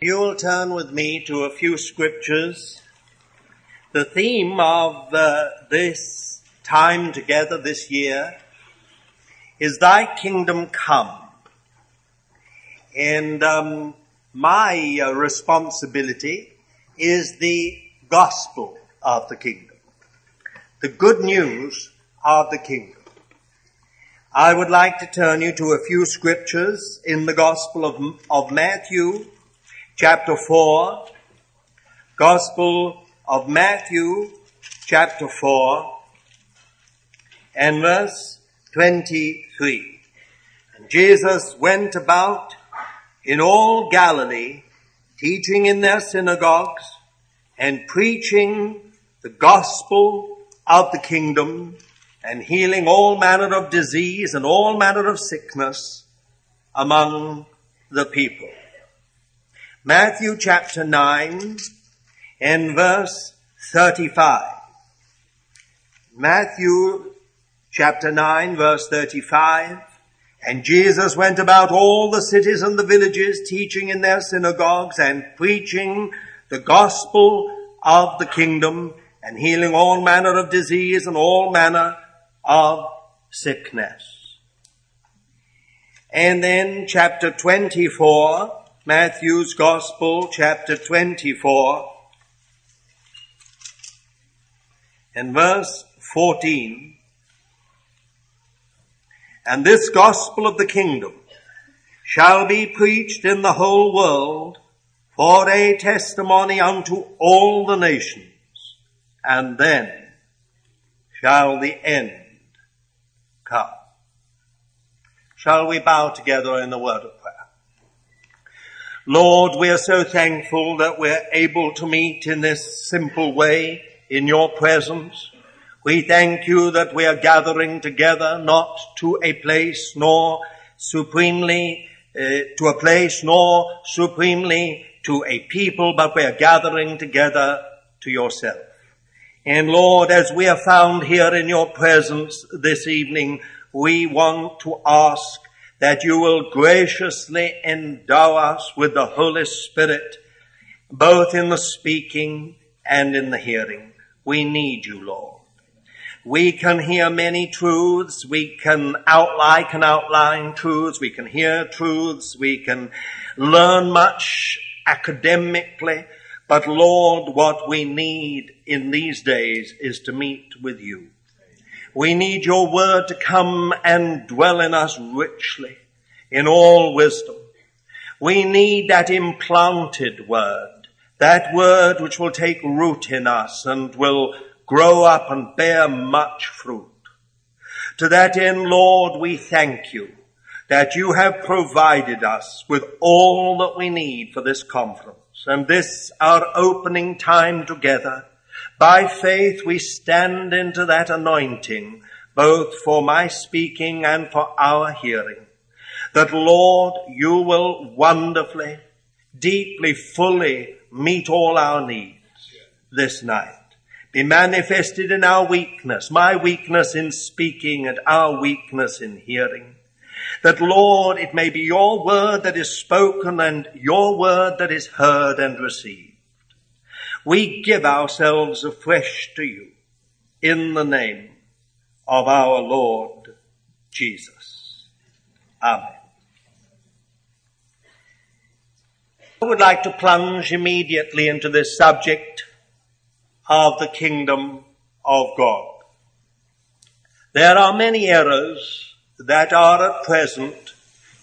You'll turn with me to a few scriptures. The theme of uh, this time together this year is Thy Kingdom Come. And um, my uh, responsibility is the gospel of the kingdom, the good news of the kingdom. I would like to turn you to a few scriptures in the gospel of, of Matthew chapter 4, Gospel of Matthew, chapter 4, and verse 23. And Jesus went about in all Galilee, teaching in their synagogues and preaching the gospel of the kingdom and healing all manner of disease and all manner of sickness among the people. Matthew chapter 9 and verse 35. Matthew chapter 9 verse 35. And Jesus went about all the cities and the villages, teaching in their synagogues and preaching the gospel of the kingdom and healing all manner of disease and all manner of sickness. And then chapter 24 Matthew's Gospel, chapter 24, and verse 14. And this gospel of the kingdom shall be preached in the whole world for a testimony unto all the nations, and then shall the end come. Shall we bow together in the word of? Lord, we are so thankful that we're able to meet in this simple way in your presence. We thank you that we are gathering together not to a place nor supremely uh, to a place nor supremely to a people, but we are gathering together to yourself. And Lord, as we are found here in your presence this evening, we want to ask that you will graciously endow us with the Holy Spirit, both in the speaking and in the hearing. We need you, Lord. We can hear many truths. We can outline, can outline truths. We can hear truths. We can learn much academically. But Lord, what we need in these days is to meet with you. We need your word to come and dwell in us richly in all wisdom. We need that implanted word, that word which will take root in us and will grow up and bear much fruit. To that end, Lord, we thank you that you have provided us with all that we need for this conference and this our opening time together by faith we stand into that anointing, both for my speaking and for our hearing. That Lord, you will wonderfully, deeply, fully meet all our needs this night. Be manifested in our weakness, my weakness in speaking and our weakness in hearing. That Lord, it may be your word that is spoken and your word that is heard and received we give ourselves afresh to you in the name of our Lord Jesus. Amen. I would like to plunge immediately into this subject of the kingdom of God. There are many errors that are at present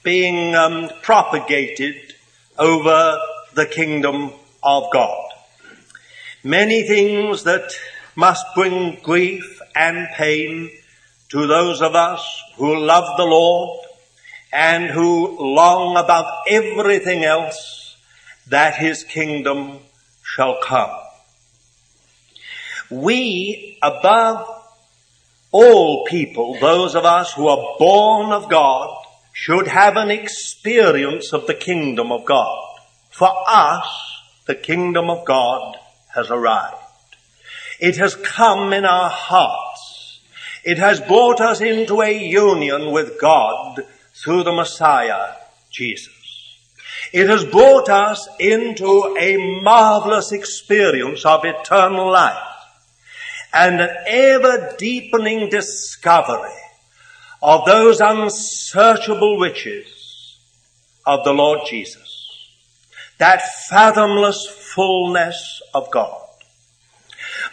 being um, propagated over the kingdom of God many things that must bring grief and pain to those of us who love the Lord and who long above everything else that his kingdom shall come. We, above all people, those of us who are born of God, should have an experience of the kingdom of God. For us, the kingdom of God has arrived. It has come in our hearts. It has brought us into a union with God through the Messiah, Jesus. It has brought us into a marvelous experience of eternal life and an ever deepening discovery of those unsearchable riches of the Lord Jesus. That fathomless fullness of God.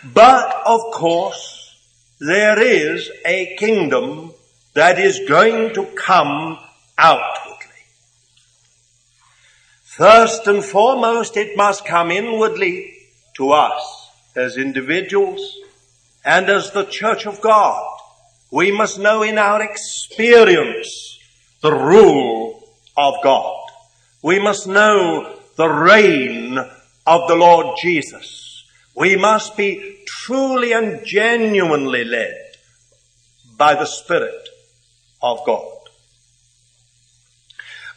But of course, there is a kingdom that is going to come outwardly. First and foremost, it must come inwardly to us as individuals and as the church of God. We must know in our experience the rule of God. We must know the reign of the Lord Jesus. We must be truly and genuinely led by the Spirit of God.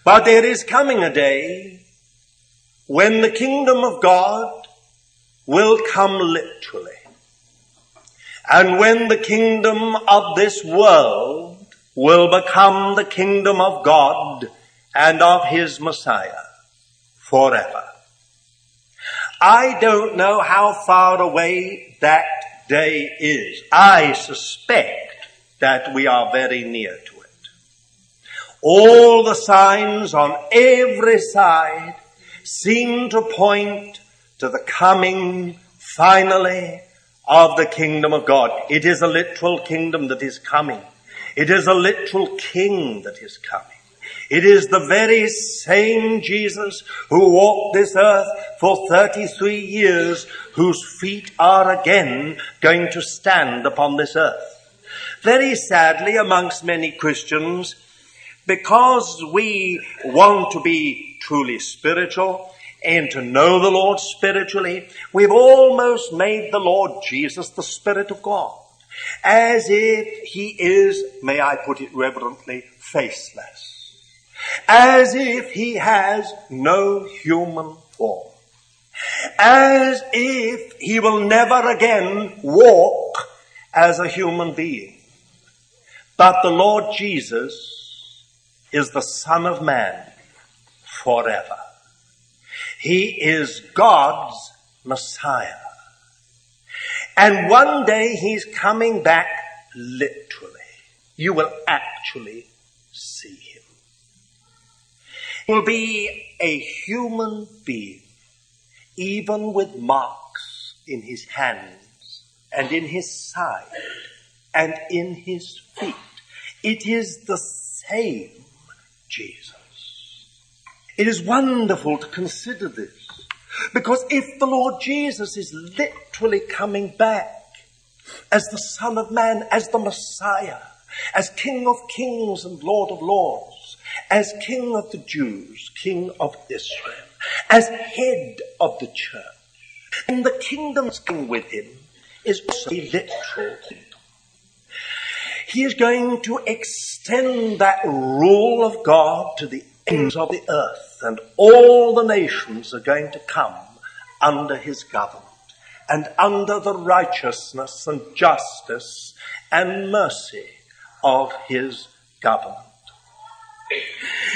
But there is coming a day when the kingdom of God will come literally. And when the kingdom of this world will become the kingdom of God and of His Messiah forever. I don't know how far away that day is. I suspect that we are very near to it. All the signs on every side seem to point to the coming finally of the kingdom of God. It is a literal kingdom that is coming. It is a literal king that is coming. It is the very same Jesus who walked this earth for 33 years whose feet are again going to stand upon this earth. Very sadly amongst many Christians, because we want to be truly spiritual, and to know the Lord spiritually, we've almost made the Lord Jesus the Spirit of God. As if He is, may I put it reverently, faceless. As if He has no human form. As if He will never again walk as a human being. But the Lord Jesus is the Son of Man forever. He is God's Messiah. And one day He's coming back literally. You will actually will be a human being, even with marks in His hands and in His side and in His feet. It is the same Jesus. It is wonderful to consider this. Because if the Lord Jesus is literally coming back as the Son of Man, as the Messiah, as King of Kings and Lord of Lords, as King of the Jews, King of Israel, as head of the church, and the kingdom's king with him is also a literal kingdom. He is going to extend that rule of God to the ends of the earth and all the nations are going to come under his government and under the righteousness and justice and mercy of his government.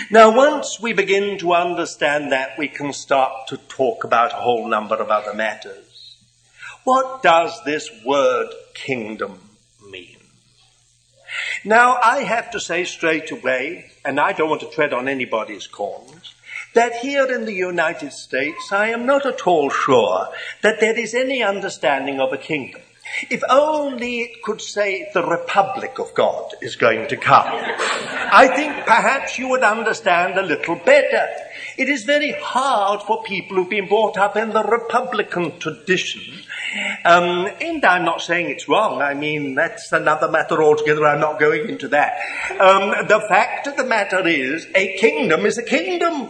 Now once we begin to understand that, we can start to talk about a whole number of other matters. What does this word kingdom mean? Now I have to say straight away and I don't want to tread on anybody's corns, that here in the United States I am not at all sure that there is any understanding of a kingdom. If only it could say the Republic of God is going to come. I think perhaps you would understand a little better. It is very hard for people who've been brought up in the Republican tradition. Um, and I'm not saying it's wrong. I mean, that's another matter altogether. I'm not going into that. Um, the fact of the matter is, a kingdom is a kingdom.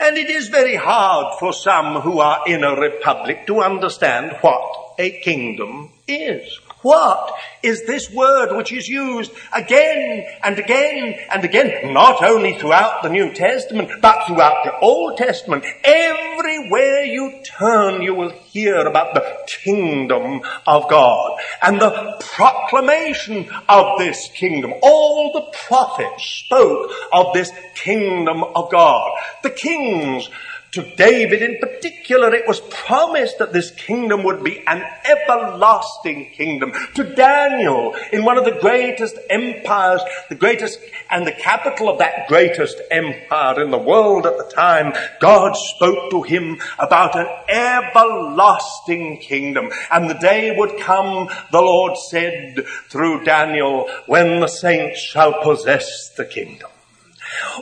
And it is very hard for some who are in a republic to understand what a kingdom is. What is this word which is used again and again and again, not only throughout the New Testament, but throughout the Old Testament? Everywhere you turn, you will hear about the kingdom of God and the proclamation of this kingdom. All the prophets spoke of this kingdom of God. The kings to David in particular, it was promised that this kingdom would be an everlasting kingdom. To Daniel, in one of the greatest empires, the greatest and the capital of that greatest empire in the world at the time, God spoke to him about an everlasting kingdom. And the day would come, the Lord said through Daniel, when the saints shall possess the kingdom.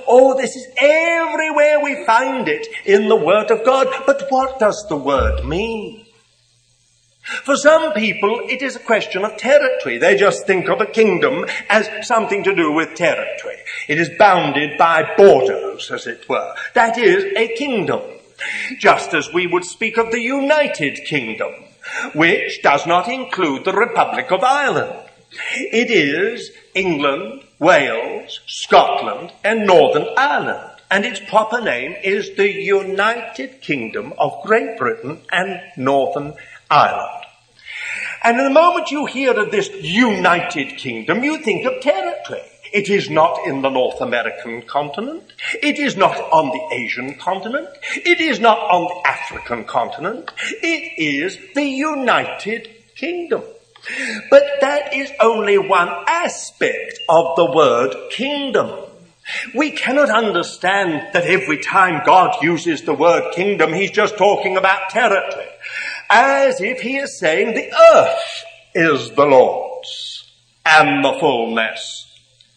Oh, this is everywhere we find it in the Word of God. But what does the Word mean? For some people, it is a question of territory. They just think of a kingdom as something to do with territory. It is bounded by borders, as it were. That is a kingdom. Just as we would speak of the United Kingdom, which does not include the Republic of Ireland. It is England, Wales, Scotland, and Northern Ireland. And its proper name is the United Kingdom of Great Britain and Northern Ireland. And the moment you hear of this United Kingdom, you think of territory. It is not in the North American continent. It is not on the Asian continent. It is not on the African continent. It is the United Kingdom. But that is only one aspect of the word kingdom. We cannot understand that every time God uses the word kingdom, He's just talking about territory. As if He is saying the earth is the Lord's and the fullness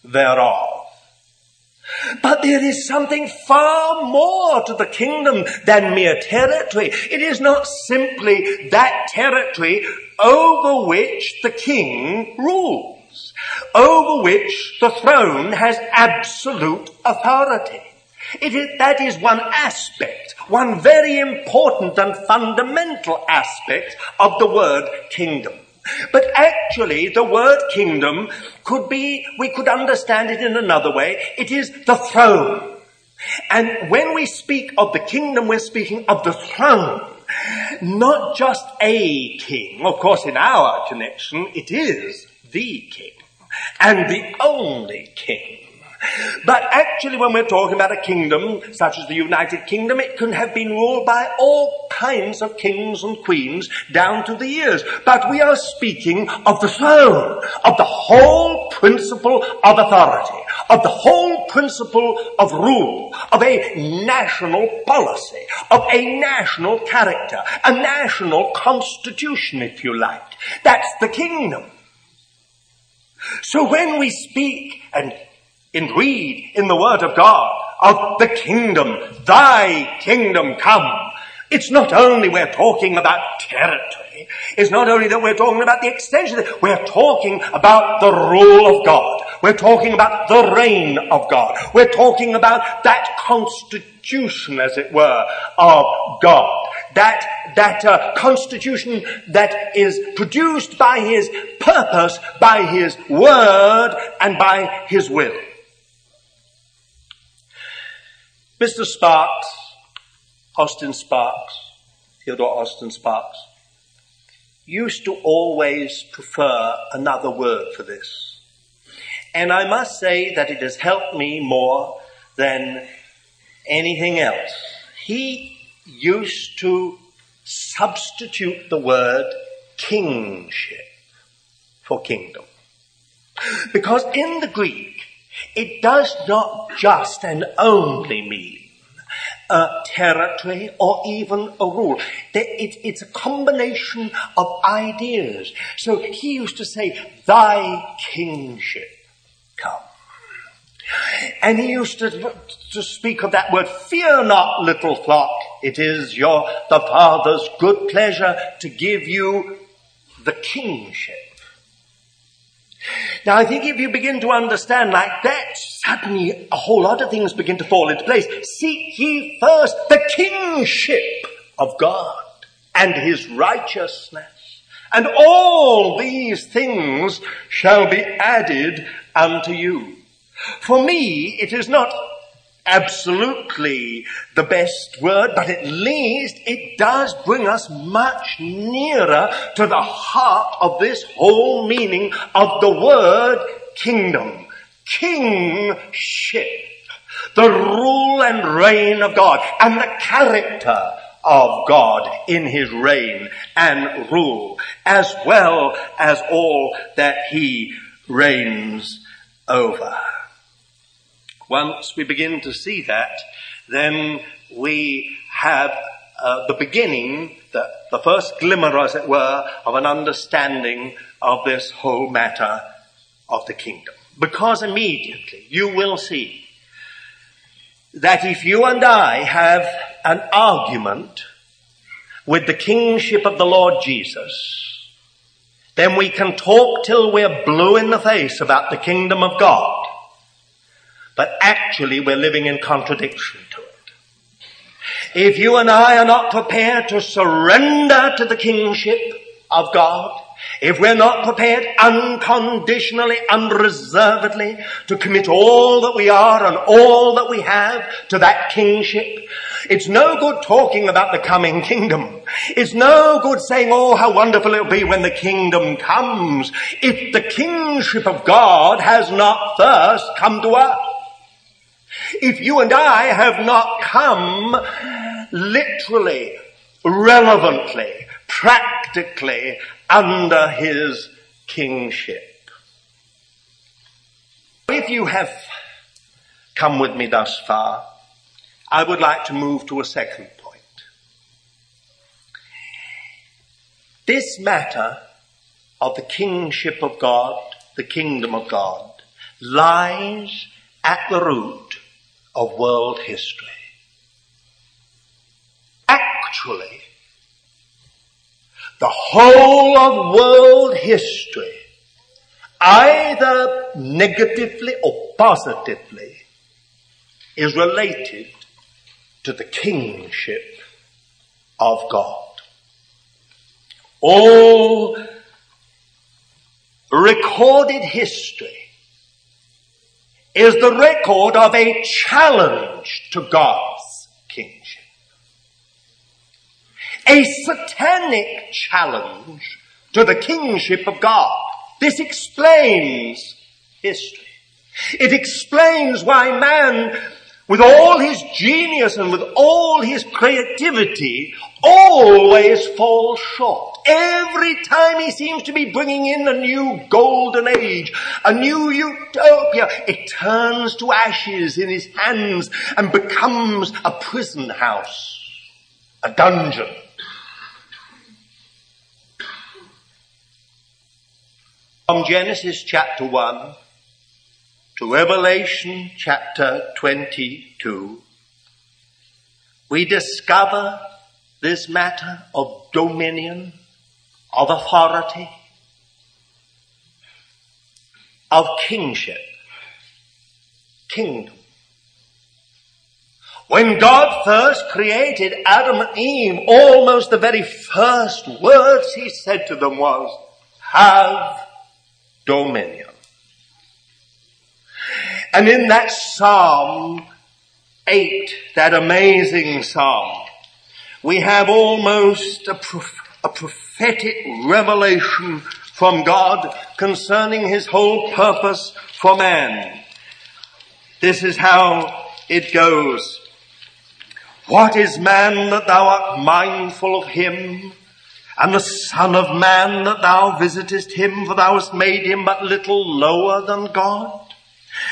thereof. But there is something far more to the kingdom than mere territory. It is not simply that territory over which the king rules, over which the throne has absolute authority. It is, that is one aspect, one very important and fundamental aspect of the word kingdom. But actually, the word kingdom could be, we could understand it in another way. It is the throne. And when we speak of the kingdom, we're speaking of the throne. Not just a king. Of course, in our connection, it is the king. And the only king. But actually when we're talking about a kingdom such as the United Kingdom, it can have been ruled by all kinds of kings and queens down to the years. But we are speaking of the throne, of the whole principle of authority, of the whole principle of rule, of a national policy, of a national character, a national constitution, if you like. That's the kingdom. So when we speak and in read in the Word of God of the kingdom, thy kingdom come. It's not only we're talking about territory. It's not only that we're talking about the extension. We're talking about the rule of God. We're talking about the reign of God. We're talking about that constitution, as it were, of God. That, that uh, constitution that is produced by His purpose, by His word, and by His will. Mr. Sparks, Austin Sparks, Theodore Austin Sparks, used to always prefer another word for this. And I must say that it has helped me more than anything else. He used to substitute the word kingship for kingdom. Because in the Greek, it does not just and only mean a territory or even a rule. it's a combination of ideas. So he used to say, thy kingship come. And he used to, to speak of that word, fear not little flock. It is your, the Father's good pleasure to give you the kingship. Now I think if you begin to understand like that, suddenly a whole lot of things begin to fall into place. Seek ye first the kingship of God and his righteousness And all these things shall be added unto you. For me, it is not absolutely the best word, but at least it does bring us much nearer to the heart of this whole meaning of the word kingdom. Kingship. The rule and reign of God and the character of God in his reign and rule as well as all that he reigns over. Once we begin to see that, then we have uh, the beginning, the, the first glimmer, as it were, of an understanding of this whole matter of the kingdom. Because immediately you will see that if you and I have an argument with the kingship of the Lord Jesus, then we can talk till we're blue in the face about the kingdom of God. But actually we're living in contradiction to it. If you and I are not prepared to surrender to the kingship of God, if we're not prepared unconditionally, unreservedly to commit all that we are and all that we have to that kingship, it's no good talking about the coming kingdom. It's no good saying, oh, how wonderful it'll be when the kingdom comes if the kingship of God has not first come to us. If you and I have not come literally, relevantly, practically under his kingship. If you have come with me thus far, I would like to move to a second point. This matter of the kingship of God, the kingdom of God, lies at the root of world history. Actually, the whole of world history, either negatively or positively, is related to the kingship of God. All recorded history is the record of a challenge to God's kingship a satanic challenge to the kingship of God. This explains history. It explains why man, with all his genius and with all his creativity, always falls short. Every time he seems to be bringing in a new golden age, a new utopia, it turns to ashes in his hands and becomes a prison house, a dungeon. From Genesis chapter 1 to Revelation chapter 22, we discover this matter of dominion, of authority, of kingship, kingdom. When God first created Adam and Eve, almost the very first words he said to them was, have dominion. And in that Psalm 8, that amazing Psalm, we have almost a, a prophetic revelation from God concerning His whole purpose for man. This is how it goes. What is man that thou art mindful of him? and the Son of Man that thou visitest him, for thou hast made him but little lower than God,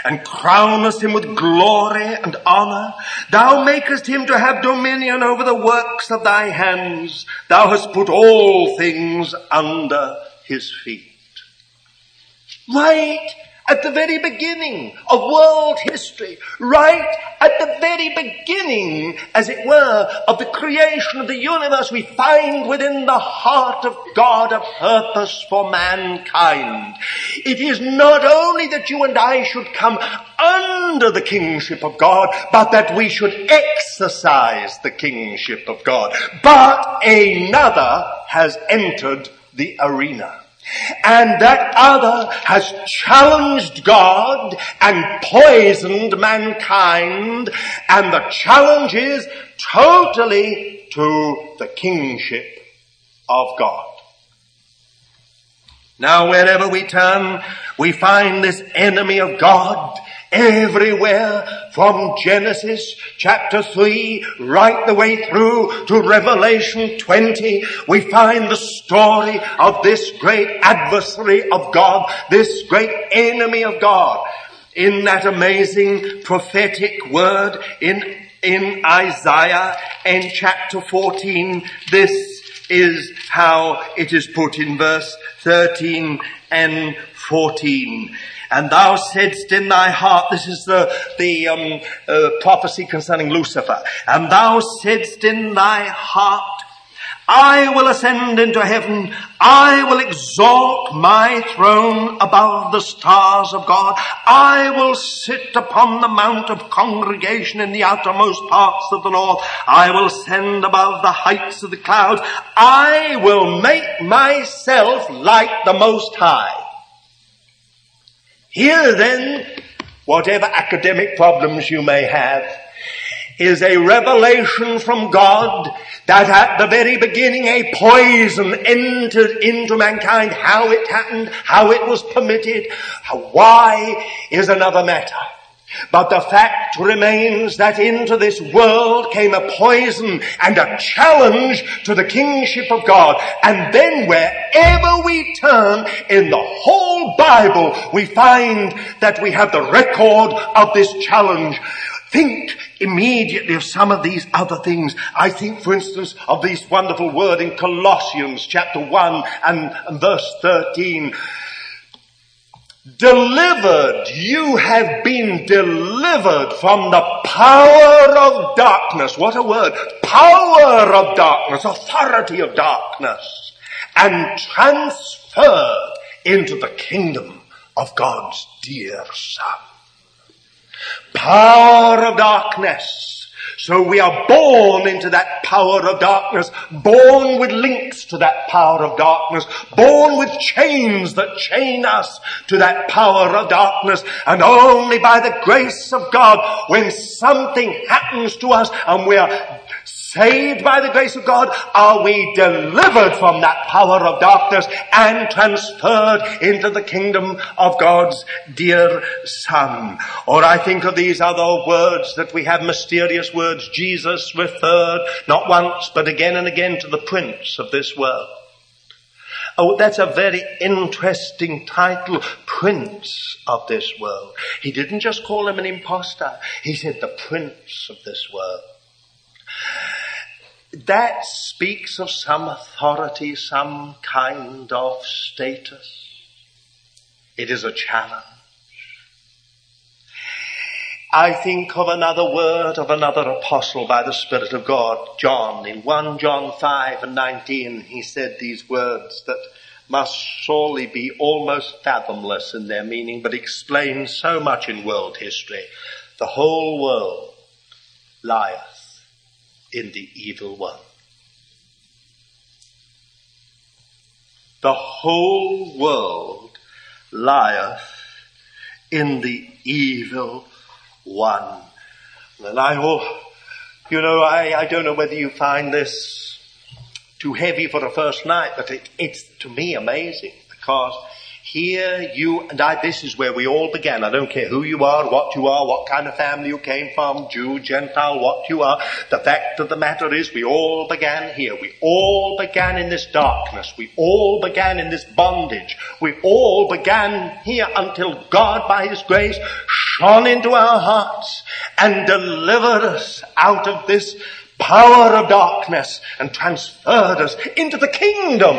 and crownest him with glory and honor. Thou makest him to have dominion over the works of thy hands. Thou hast put all things under his feet. Right at the very beginning of world history, right at the very beginning, as it were, of the creation of the universe, we find within the heart of God a purpose for mankind. It is not only that you and I should come under the kingship of God, but that we should exercise the kingship of God. But another has entered the arena. And that other has challenged God and poisoned mankind. And the challenge is totally to the kingship of God. Now wherever we turn, we find this enemy of God everywhere from Genesis chapter 3 right the way through to Revelation 20. We find the story of this great adversary of God, this great enemy of God in that amazing prophetic word in, in Isaiah in chapter 14. This is how it is put in verse 13 and 14. And thou saidst in thy heart, this is the, the um, uh, prophecy concerning Lucifer. And thou saidst in thy heart, I will ascend into heaven. I will exalt my throne above the stars of God. I will sit upon the mount of congregation in the outermost parts of the north. I will ascend above the heights of the clouds. I will make myself like the Most High. Here then, whatever academic problems you may have, is a revelation from God that at the very beginning a poison entered into mankind. How it happened, how it was permitted, why is another matter. But the fact remains that into this world came a poison and a challenge to the kingship of God. And then wherever we turn in the whole Bible, we find that we have the record of this challenge. Think immediately of some of these other things. I think, for instance, of this wonderful word in Colossians chapter 1 and, verse 13 Delivered, you have been delivered from the power of darkness. What a word. Power of darkness, authority of darkness. And transferred into the kingdom of God's dear son. Power of darkness. So we are born into that power of darkness, born with links to that power of darkness, born with chains that chain us to that power of darkness, and only by the grace of God, when something happens to us and we are saved by the grace of God, are we delivered from that power of darkness and transferred into the kingdom of God's dear Son. Or I think of these other words that we have mysterious words. Jesus referred not once but again and again to the prince of this world. Oh, that's a very interesting title, Prince of this world. He didn't just call him an impostor. He said the Prince of this world. That speaks of some authority, some kind of status. It is a challenge. I think of another word of another apostle by the Spirit of God, John. In 1 John 5 and 19, he said these words that must surely be almost fathomless in their meaning, but explain so much in world history. The whole world lieth in the evil one. The whole world lieth in the evil one. And I hope, you know, I, I don't know whether you find this too heavy for the first night, but it, it's to me amazing because here you and I, this is where we all began. I don't care who you are, what you are, what kind of family you came from, Jew, Gentile, what you are. The fact of the matter is we all began here. We all began in this darkness. We all began in this bondage. We all began here until God by His grace shone into our hearts and delivered us out of this power of darkness and transferred us into the kingdom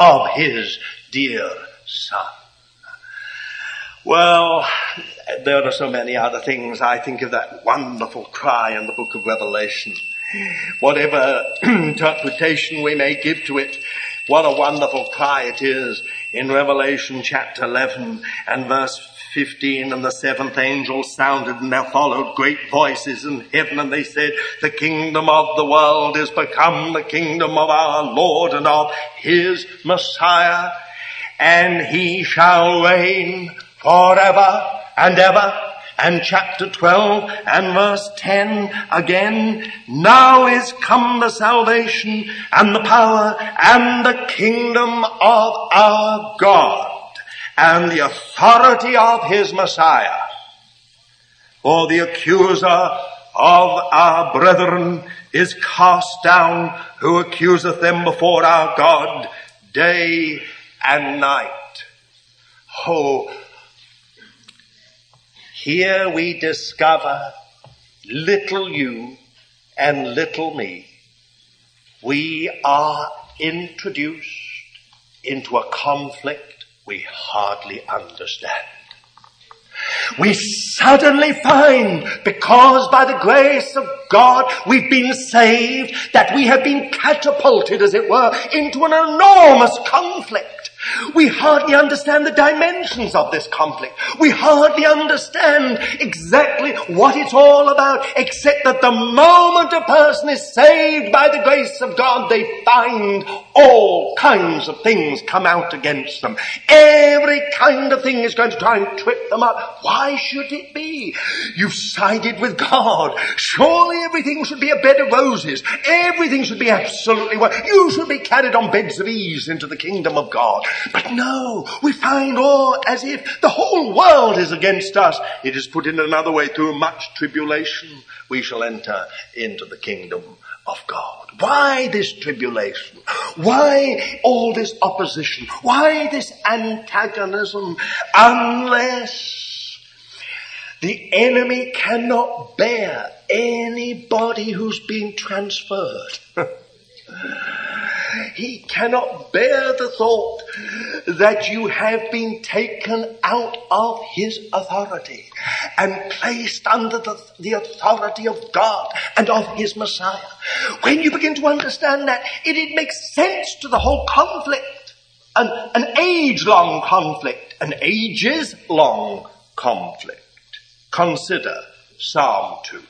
of His dear son. Well, there are so many other things. I think of that wonderful cry in the book of Revelation. Whatever interpretation we may give to it, what a wonderful cry it is in Revelation chapter 11 and verse 15 and the seventh angel sounded and there followed great voices in heaven and they said, the kingdom of the world is become the kingdom of our Lord and of his Messiah and he shall reign forever and ever. And chapter 12 and verse 10 again, now is come the salvation and the power and the kingdom of our God and the authority of his Messiah. For the accuser of our brethren is cast down who accuseth them before our God day and night. Oh, here we discover little you and little me. We are introduced into a conflict we hardly understand. We suddenly find, because by the grace of God we've been saved, that we have been catapulted, as it were, into an enormous conflict. We hardly understand the dimensions of this conflict. We hardly understand exactly what it's all about, except that the moment a person is saved by the grace of God, they find all kinds of things come out against them. Every kind of thing is going to try and trip them up. Why should it be? You've sided with God. Surely everything should be a bed of roses. Everything should be absolutely well. You should be carried on beds of ease into the kingdom of God. But no, we find all as if the whole world is against us. It is put in another way, through much tribulation we shall enter into the kingdom of God. Why this tribulation? Why all this opposition? Why this antagonism? Unless the enemy cannot bear anybody who's been transferred. He cannot bear the thought that you have been taken out of his authority and placed under the, the, authority of God and of his Messiah. When you begin to understand that, it, it makes sense to the whole conflict. An, an age-long conflict, an ages-long conflict. Consider Psalm 2.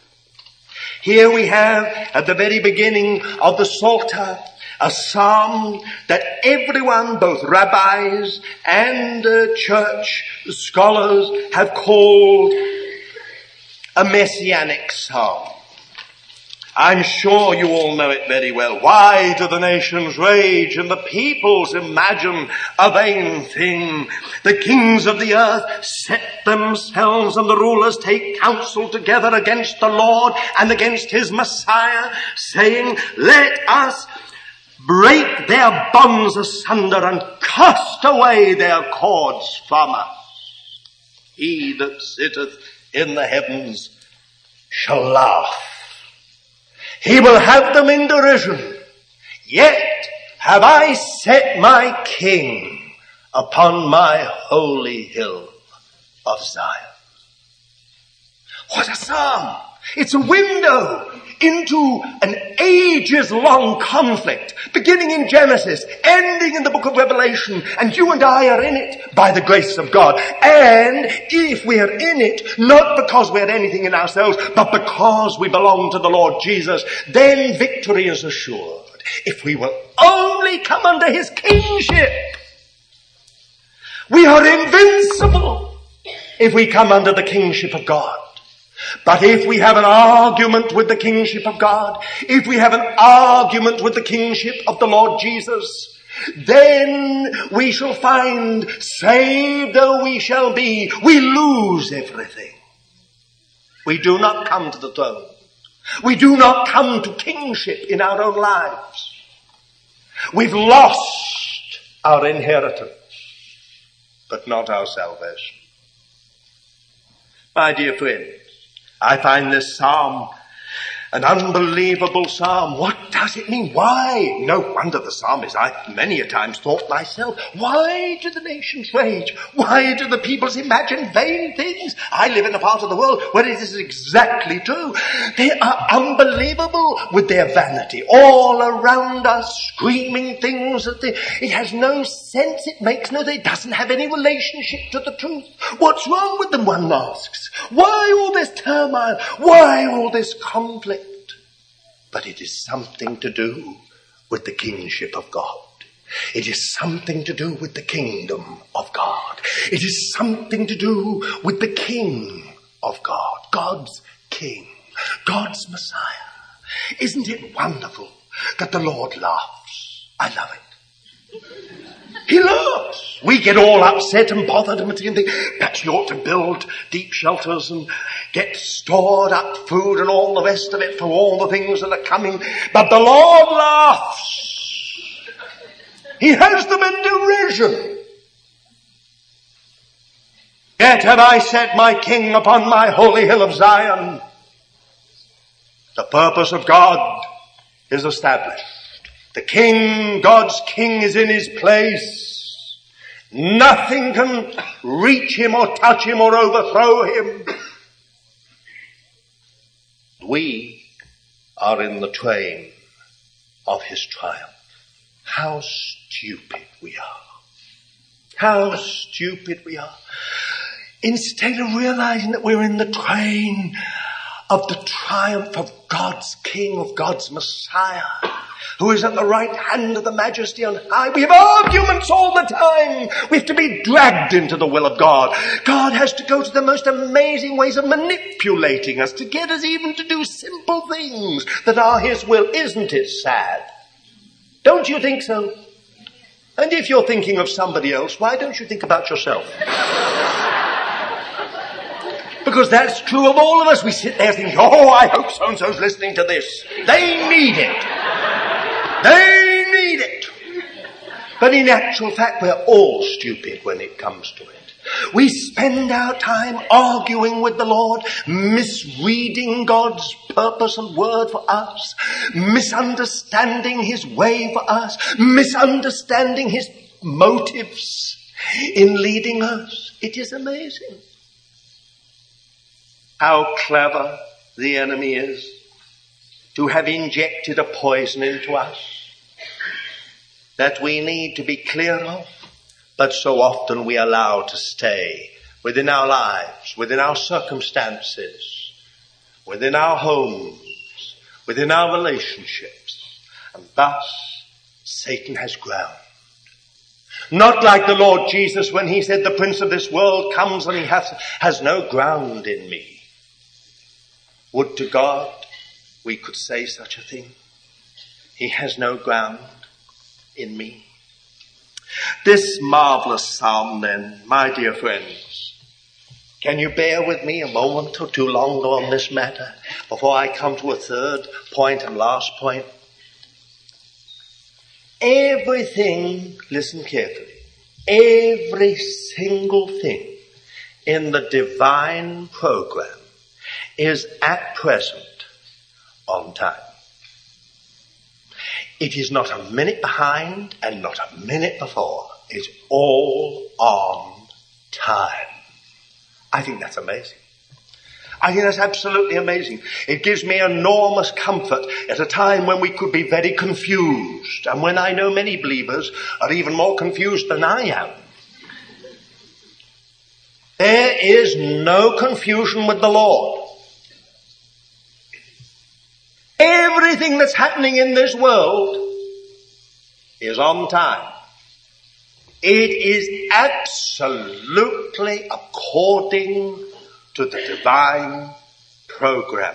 Here we have at the very beginning of the Psalter a psalm that everyone, both rabbis and uh, church scholars have called a messianic psalm. I'm sure you all know it very well. Why do the nations rage and the peoples imagine a vain thing? The kings of the earth set themselves and the rulers take counsel together against the Lord and against his Messiah, saying, let us break their bonds asunder and cast away their cords from us. He that sitteth in the heavens shall laugh. He will have them in derision. Yet have I set my king upon my holy hill of Zion. What a psalm! It's a window into an ages long conflict, beginning in Genesis, ending in the book of Revelation, and you and I are in it by the grace of God. And if we are in it, not because we had anything in ourselves, but because we belong to the Lord Jesus, then victory is assured. If we will only come under His kingship, we are invincible if we come under the kingship of God. But if we have an argument with the kingship of God, if we have an argument with the kingship of the Lord Jesus, then we shall find, saved though we shall be, we lose everything. We do not come to the throne. We do not come to kingship in our own lives. We've lost our inheritance, but not our salvation. My dear friends, I find this psalm An unbelievable psalm. What does it mean? Why? No wonder the psalmist, I've many a times thought myself, why do the nations rage? Why do the peoples imagine vain things? I live in a part of the world where it is exactly true. They are unbelievable with their vanity. All around us, screaming things that they, it has no sense, it makes no, it doesn't have any relationship to the truth. What's wrong with them, one asks? Why all this turmoil? Why all this conflict? But it is something to do with the kingship of God. It is something to do with the kingdom of God. It is something to do with the king of God. God's king. God's Messiah. Isn't it wonderful that the Lord laughs? I love it. He laughs. We get all upset and bothered and think perhaps we ought to build deep shelters and get stored up food and all the rest of it for all the things that are coming. But the Lord laughs. He has them in derision. Yet have I set my king upon my holy hill of Zion. The purpose of God is established. The king, God's king is in his place. Nothing can reach him or touch him or overthrow him. We are in the train of his triumph. How stupid we are. How stupid we are. Instead of realizing that we're in the train of the triumph of God's King, of God's Messiah, who is at the right hand of the majesty on high. We have arguments all the time. We have to be dragged into the will of God. God has to go to the most amazing ways of manipulating us to get us even to do simple things that are His will. Isn't it sad? Don't you think so? And if you're thinking of somebody else, why don't you think about yourself? Because that's true of all of us. We sit there thinking, oh, I hope so-and-so's listening to this. They need it. They need it. But in actual fact, we're all stupid when it comes to it. We spend our time arguing with the Lord, misreading God's purpose and word for us, misunderstanding His way for us, misunderstanding His motives in leading us. It is amazing how clever the enemy is to have injected a poison into us that we need to be clear of, but so often we allow to stay within our lives, within our circumstances, within our homes, within our relationships, and thus Satan has ground. Not like the Lord Jesus when he said, the prince of this world comes and he has, has no ground in me. Would to God we could say such a thing. He has no ground in me. This marvelous psalm then, my dear friends, can you bear with me a moment or two longer on this matter before I come to a third point and last point? Everything, listen carefully, every single thing in the divine program is at present on time. It is not a minute behind and not a minute before. It's all on time. I think that's amazing. I think that's absolutely amazing. It gives me enormous comfort at a time when we could be very confused and when I know many believers are even more confused than I am. There is no confusion with the Lord. Everything that's happening in this world is on time. It is absolutely according to the divine program.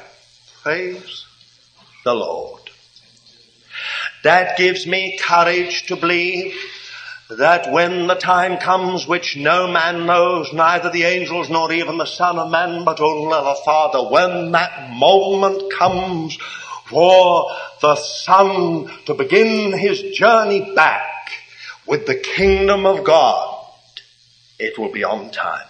Praise the Lord. That gives me courage to believe that when the time comes which no man knows, neither the angels nor even the Son of Man, but only the Father, when that moment comes for the Son to begin his journey back with the kingdom of God, it will be on time.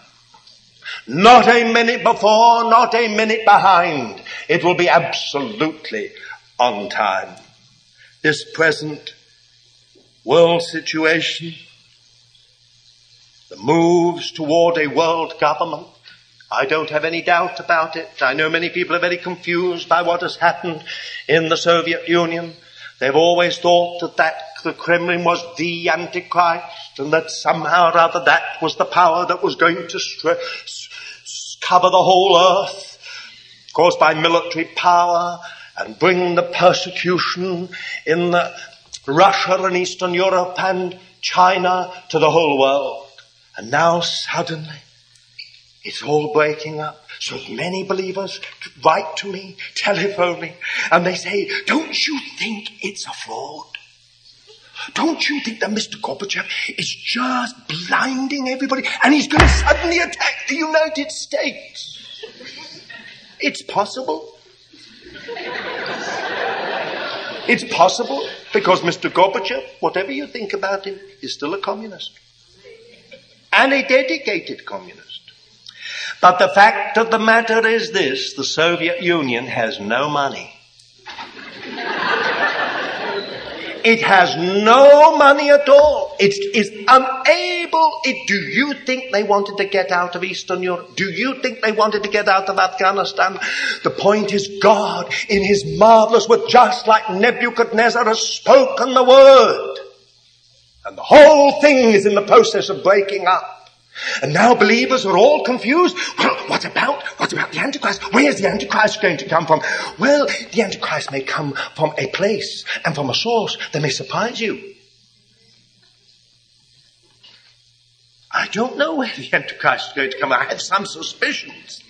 Not a minute before, not a minute behind. It will be absolutely on time. This present world situation, the moves toward a world government, I don't have any doubt about it. I know many people are very confused by what has happened in the Soviet Union. They've always thought that, that the Kremlin was the Antichrist and that somehow or other that was the power that was going to cover the whole earth, caused by military power and bring the persecution in the Russia and Eastern Europe and China to the whole world. And now suddenly it's all breaking up. So many believers write to me, telephone me, and they say, don't you think it's a fraud? Don't you think that Mr. Gorbachev is just blinding everybody and he's going to suddenly attack the United States? It's possible. It's possible because Mr. Gorbachev, whatever you think about him, is still a communist. And a dedicated communist. But the fact of the matter is this, the Soviet Union has no money. It has no money at all. It is unable. It, do you think they wanted to get out of Eastern Europe? Do you think they wanted to get out of Afghanistan? The point is God in his marvelous word, just like Nebuchadnezzar has spoken the word. And the whole thing is in the process of breaking up. And now believers are all confused. Well, what about, what about the Antichrist? Where's the Antichrist going to come from? Well, the Antichrist may come from a place and from a source that may surprise you. I don't know where the Antichrist is going to come. I have some suspicions.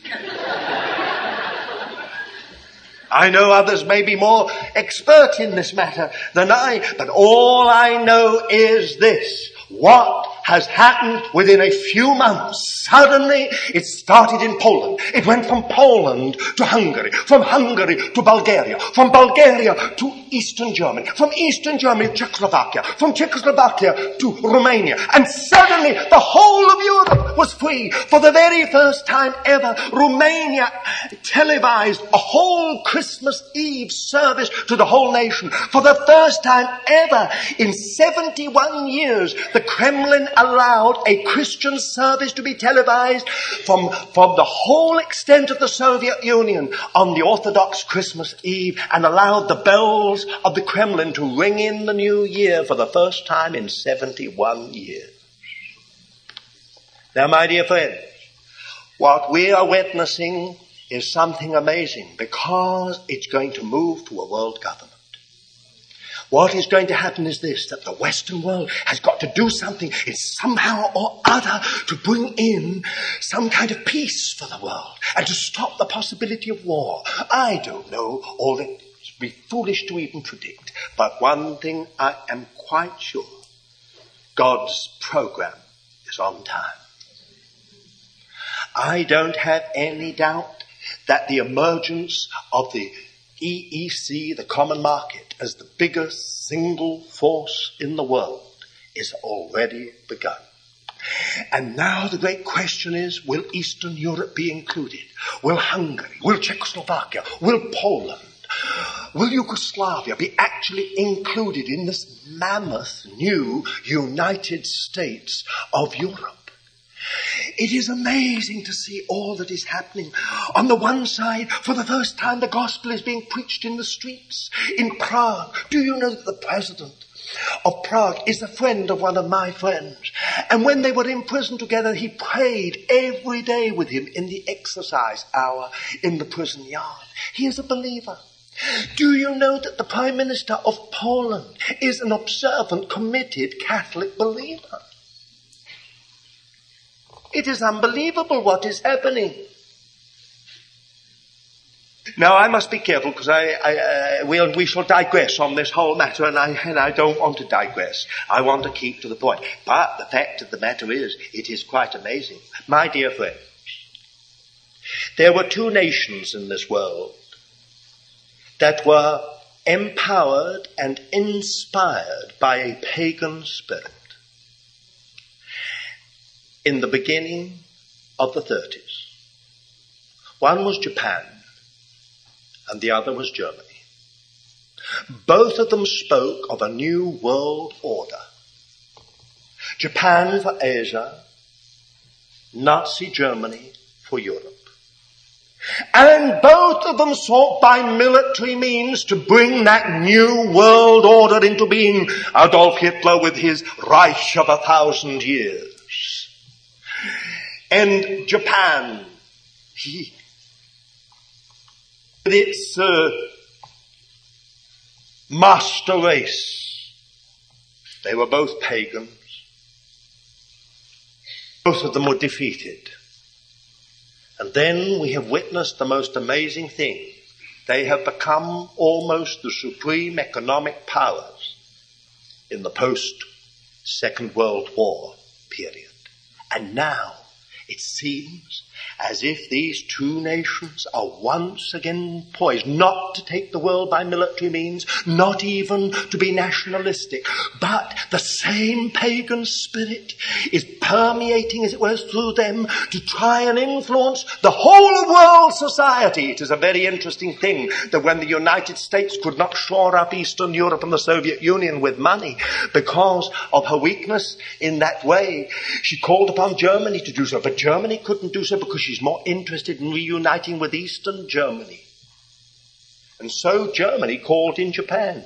I know others may be more expert in this matter than I, but all I know is this. What has happened within a few months? Suddenly it started in Poland. It went from Poland to Hungary, from Hungary to Bulgaria, from Bulgaria to Eastern Germany, from Eastern Germany to Czechoslovakia, from Czechoslovakia to Romania. And suddenly the whole of Europe was free. For the very first time ever, Romania televised a whole Christmas Eve service to the whole nation. For the first time ever in 71 years, the Kremlin allowed a Christian service to be televised from, from the whole extent of the Soviet Union on the Orthodox Christmas Eve and allowed the bells of the Kremlin to ring in the new year for the first time in 71 years. Now, my dear friends, what we are witnessing is something amazing because it's going to move to a world government. What is going to happen is this, that the Western world has got to do something in somehow or other to bring in some kind of peace for the world and to stop the possibility of war. I don't know all that be foolish to even predict, but one thing I am quite sure. God's program is on time. I don't have any doubt that the emergence of the EEC, the common market, as the biggest single force in the world is already begun. And now the great question is, will Eastern Europe be included? Will Hungary, will Czechoslovakia, will Poland, will Yugoslavia be actually included in this mammoth new United States of Europe? It is amazing to see all that is happening. On the one side, for the first time, the gospel is being preached in the streets. In Prague, do you know that the president of Prague is a friend of one of my friends. And when they were in prison together, he prayed every day with him in the exercise hour in the prison yard. He is a believer. Do you know that the Prime Minister of Poland is an observant, committed Catholic believer? It is unbelievable what is happening. Now I must be careful because I, I uh, we'll, we shall digress on this whole matter, and I, and I don't want to digress. I want to keep to the point. But the fact of the matter is, it is quite amazing, my dear friend. There were two nations in this world that were empowered and inspired by a pagan spirit in the beginning of the 30s. One was Japan and the other was Germany. Both of them spoke of a new world order. Japan for Asia, Nazi Germany for Europe. And both of them sought by military means to bring that new world order into being. Adolf Hitler with his Reich of a thousand years. And Japan, he, with its uh, master race, they were both pagans. Both of them were defeated. And then we have witnessed the most amazing thing. They have become almost the supreme economic powers in the post Second World War period. And now it seems as if these two nations are once again poised not to take the world by military means, not even to be nationalistic, but the same pagan spirit is permeating, as it were, through them to try and influence the whole of world society. It is a very interesting thing that when the United States could not shore up Eastern Europe and the Soviet Union with money because of her weakness in that way, she called upon Germany to do so, but Germany couldn't do so because she she's more interested in reuniting with Eastern Germany. And so Germany called in Japan.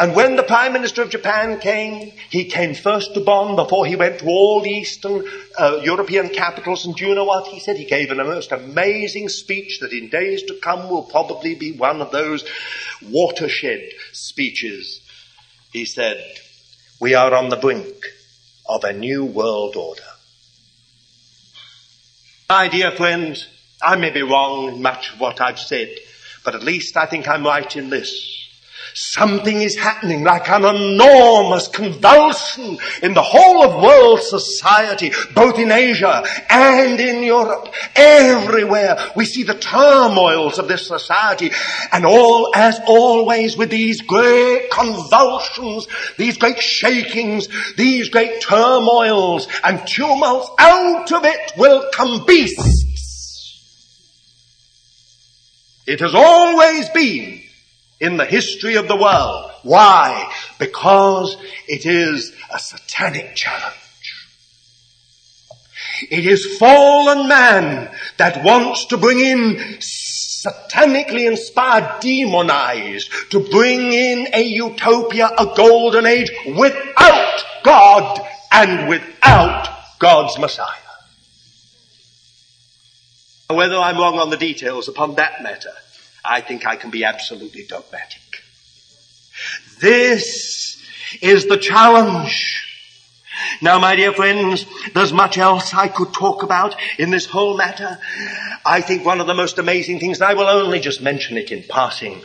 And when the Prime Minister of Japan came, he came first to Bonn before he went to all the Eastern uh, European capitals. And do you know what he said? He gave a most amazing speech that in days to come will probably be one of those watershed speeches. He said, we are on the brink of a new world order. My dear friends, I may be wrong in much of what I've said, but at least I think I'm right in this. Something is happening like an enormous convulsion in the whole of world society, both in Asia and in Europe. Everywhere we see the turmoils of this society and all, as always with these great convulsions, these great shakings, these great turmoils and tumults, out of it will come beasts. It has always been in the history of the world. Why? Because it is a satanic challenge. It is fallen man that wants to bring in satanically inspired, demonized, to bring in a utopia, a golden age without God and without God's Messiah. Whether I'm wrong on the details upon that matter, I think I can be absolutely dogmatic. This is the challenge now, my dear friends, there's much else I could talk about in this whole matter. I think one of the most amazing things, and I will only just mention it in passing,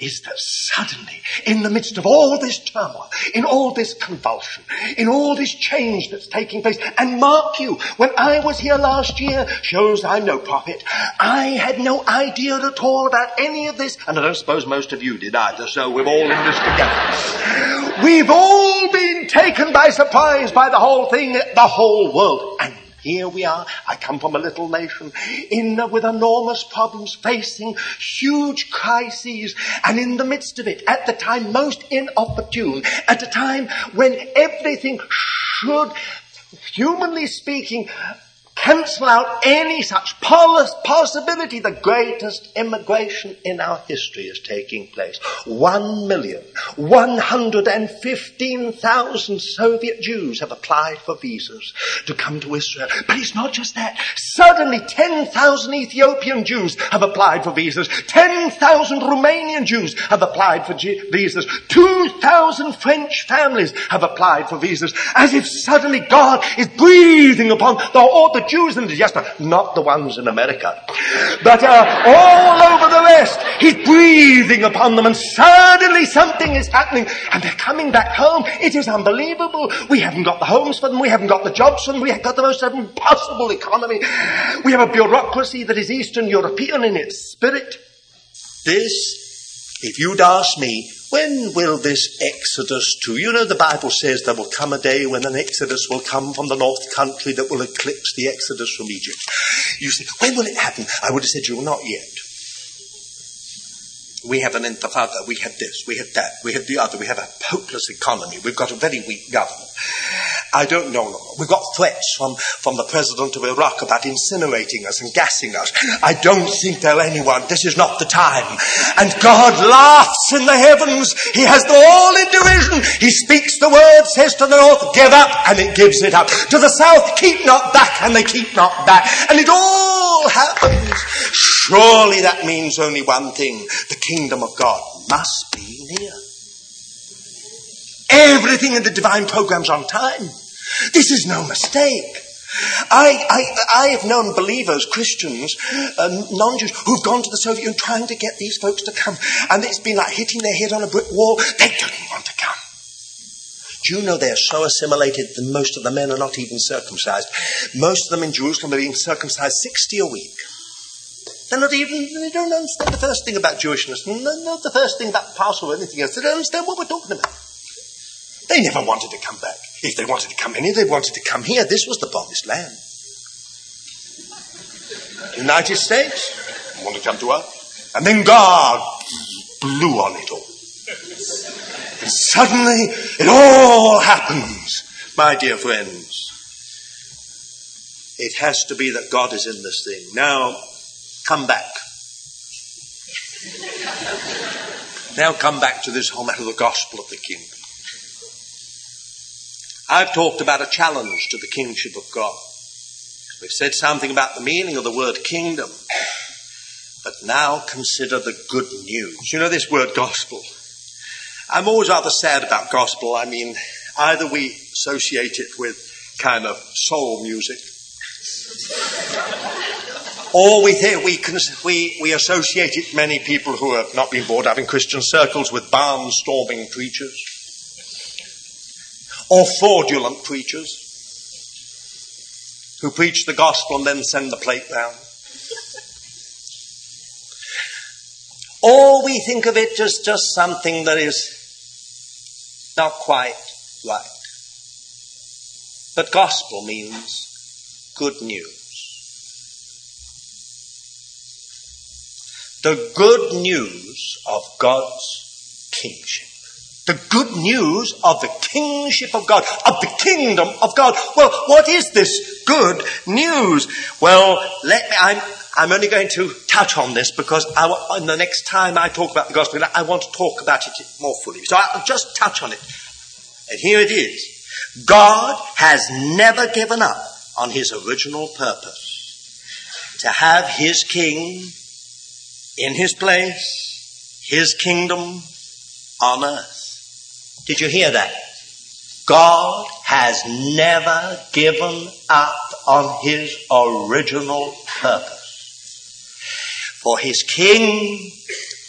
is that suddenly, in the midst of all this turmoil, in all this convulsion, in all this change that's taking place, and mark you, when I was here last year, shows I'm no prophet, I had no idea at all about any of this, and I don't suppose most of you did either, so we're all in this together. We've all been taken by surprise by the whole thing, the whole world. And here we are. I come from a little nation in with enormous problems, facing huge crises, and in the midst of it, at the time most inopportune, at a time when everything should, humanly speaking, cancel out any such possibility. The greatest immigration in our history is taking place. One million, one hundred and fifteen thousand Soviet Jews have applied for visas to come to Israel. But it's not just that. Suddenly, ten thousand Ethiopian Jews have applied for visas. Ten thousand Romanian Jews have applied for visas. Two thousand French families have applied for visas. As if suddenly God is breathing upon the, all the Jews in diaspora, not the ones in America, but uh, all over the rest. He's breathing upon them and suddenly something is happening and they're coming back home. It is unbelievable. We haven't got the homes for them. We haven't got the jobs for them. We have got the most impossible economy. We have a bureaucracy that is Eastern European in its spirit. This, if you'd ask me, When will this exodus to, you know, the Bible says there will come a day when an exodus will come from the north country that will eclipse the exodus from Egypt. You say, when will it happen? I would have said, you will not yet. We have an intifada, we have this, we have that, we have the other, we have a hopeless economy, we've got a very weak government. I don't know. We've got threats from, from the president of Iraq about incinerating us and gassing us. I don't think they're anyone. This is not the time. And God laughs in the heavens. He has them all in derision. He speaks the word, says to the north, give up, and it gives it up. To the south, keep not back, and they keep not back. And it all happens. Surely that means only one thing. The kingdom of God must be near. Everything in the divine program's on time. This is no mistake. I, I, I have known believers, Christians, uh, non-Jews, who've gone to the Soviet Union trying to get these folks to come. And it's been like hitting their head on a brick wall. They don't want to come. Do you know they're so assimilated that most of the men are not even circumcised? Most of them in Jerusalem are being circumcised 60 a week. They're not even, they don't understand the first thing about Jewishness, not the first thing about Passover or anything else. They don't understand what we're talking about. They never wanted to come back. If they wanted to come in they wanted to come here. This was the promised land. United States want to come to us. And then God blew on it all. And suddenly it all happens, my dear friends. It has to be that God is in this thing. Now, come back. now come back to this whole matter of the gospel of the kingdom. I've talked about a challenge to the kingship of God. We've said something about the meaning of the word kingdom. But now consider the good news. You know this word gospel. I'm always rather sad about gospel. I mean, either we associate it with kind of soul music, or we think we, we, we associate it, many people who have not been brought up in Christian circles, with barnstorming preachers or fraudulent preachers who preach the gospel and then send the plate down. Or we think of it as just something that is not quite right. But gospel means good news. The good news of God's kingship the good news of the kingship of God, of the kingdom of God. Well, what is this good news? Well, let me, I'm, I'm only going to touch on this because I, the next time I talk about the gospel, I want to talk about it more fully. So I'll just touch on it. And here it is. God has never given up on his original purpose to have his king in his place, his kingdom on earth. Did you hear that? God has never given up on his original purpose. For his king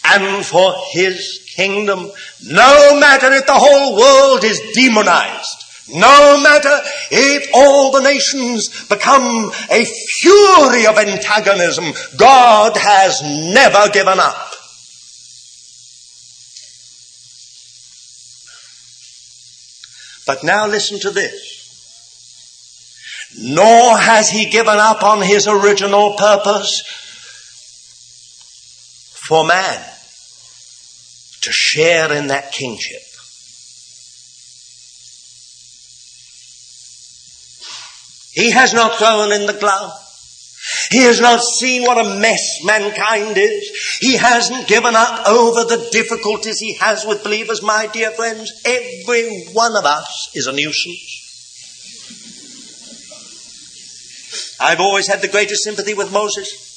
and for his kingdom, no matter if the whole world is demonized, no matter if all the nations become a fury of antagonism, God has never given up. But now listen to this. Nor has he given up on his original purpose for man to share in that kingship. He has not thrown in the glove. He has not seen what a mess mankind is. He hasn't given up over the difficulties he has with believers, my dear friends. Every one of us is a nuisance. I've always had the greatest sympathy with Moses.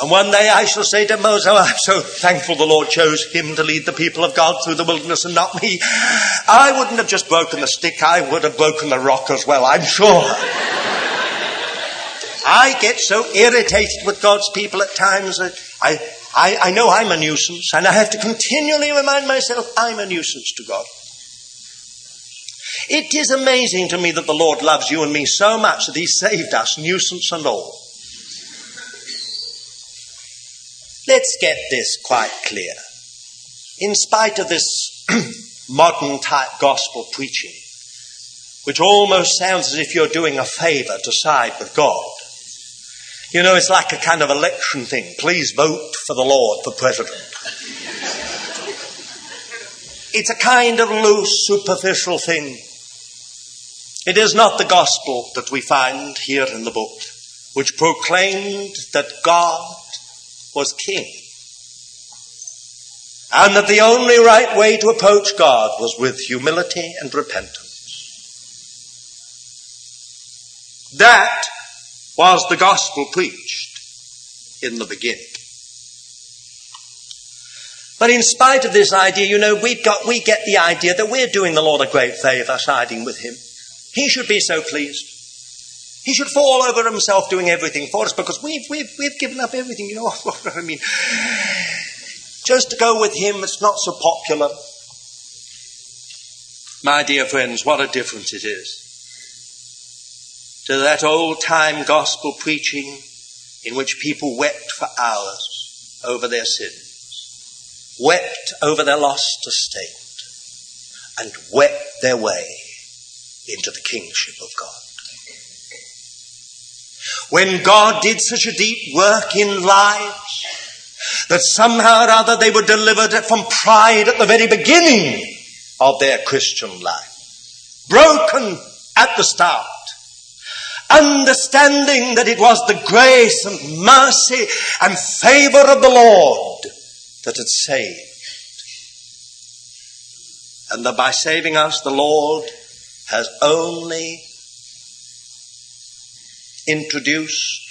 And one day I shall say to Moses, oh, I'm so thankful the Lord chose him to lead the people of God through the wilderness and not me. I wouldn't have just broken the stick, I would have broken the rock as well, I'm sure. I get so irritated with God's people at times that I, I, I know I'm a nuisance and I have to continually remind myself I'm a nuisance to God. It is amazing to me that the Lord loves you and me so much that He saved us, nuisance and all. Let's get this quite clear. in spite of this modern type gospel preaching, which almost sounds as if you're doing a favor to side with God. You know, it's like a kind of election thing. Please vote for the Lord for president. it's a kind of loose, superficial thing. It is not the gospel that we find here in the book, which proclaimed that God was king. And that the only right way to approach God was with humility and repentance. That was the gospel preached in the beginning. But in spite of this idea, you know, we got, we get the idea that we're doing the Lord a great favor siding with Him. He should be so pleased. He should fall over himself doing everything for us because we've, we've, we've given up everything. You know what I mean? Just to go with Him, it's not so popular. My dear friends, what a difference it is to that old time gospel preaching in which people wept for hours over their sins, wept over their lost estate, and wept their way into the kingship of God. When God did such a deep work in lives that somehow or other they were delivered from pride at the very beginning of their Christian life, broken at the start, understanding that it was the grace and mercy and favor of the Lord that had saved. And that by saving us, the Lord has only introduced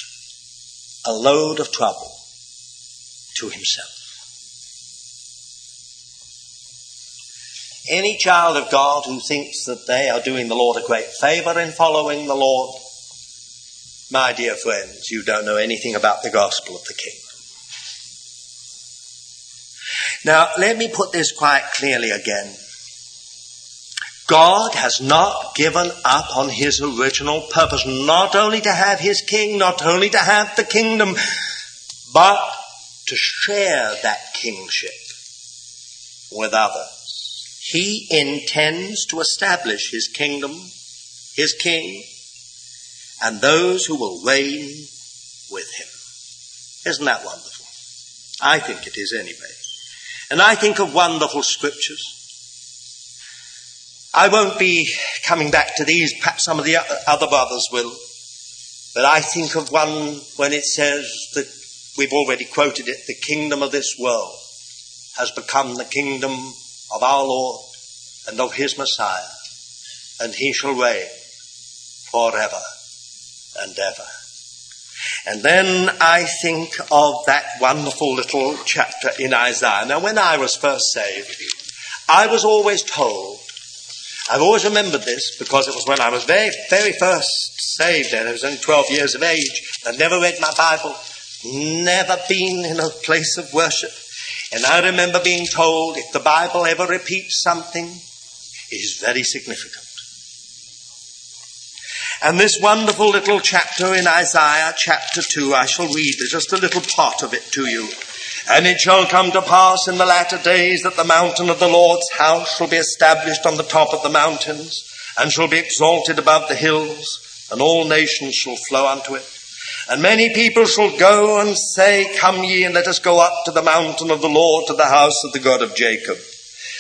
a load of trouble to himself. Any child of God who thinks that they are doing the Lord a great favor in following the Lord, my dear friends, you don't know anything about the gospel of the kingdom. Now, let me put this quite clearly again. God has not given up on his original purpose, not only to have his king, not only to have the kingdom, but to share that kingship with others. He intends to establish his kingdom, his king, and those who will reign with him. Isn't that wonderful? I think it is anyway. And I think of wonderful scriptures I won't be coming back to these, perhaps some of the other brothers will, but I think of one when it says that we've already quoted it, the kingdom of this world has become the kingdom of our Lord and of his Messiah, and he shall reign forever and ever. And then I think of that wonderful little chapter in Isaiah. Now, when I was first saved, I was always told I've always remembered this because it was when I was very, very first saved and I was only 12 years of age. I'd never read my Bible, never been in a place of worship. And I remember being told if the Bible ever repeats something, it is very significant. And this wonderful little chapter in Isaiah, chapter 2, I shall read just a little part of it to you. And it shall come to pass in the latter days that the mountain of the Lord's house shall be established on the top of the mountains, and shall be exalted above the hills, and all nations shall flow unto it. And many people shall go and say, Come ye, and let us go up to the mountain of the Lord, to the house of the God of Jacob.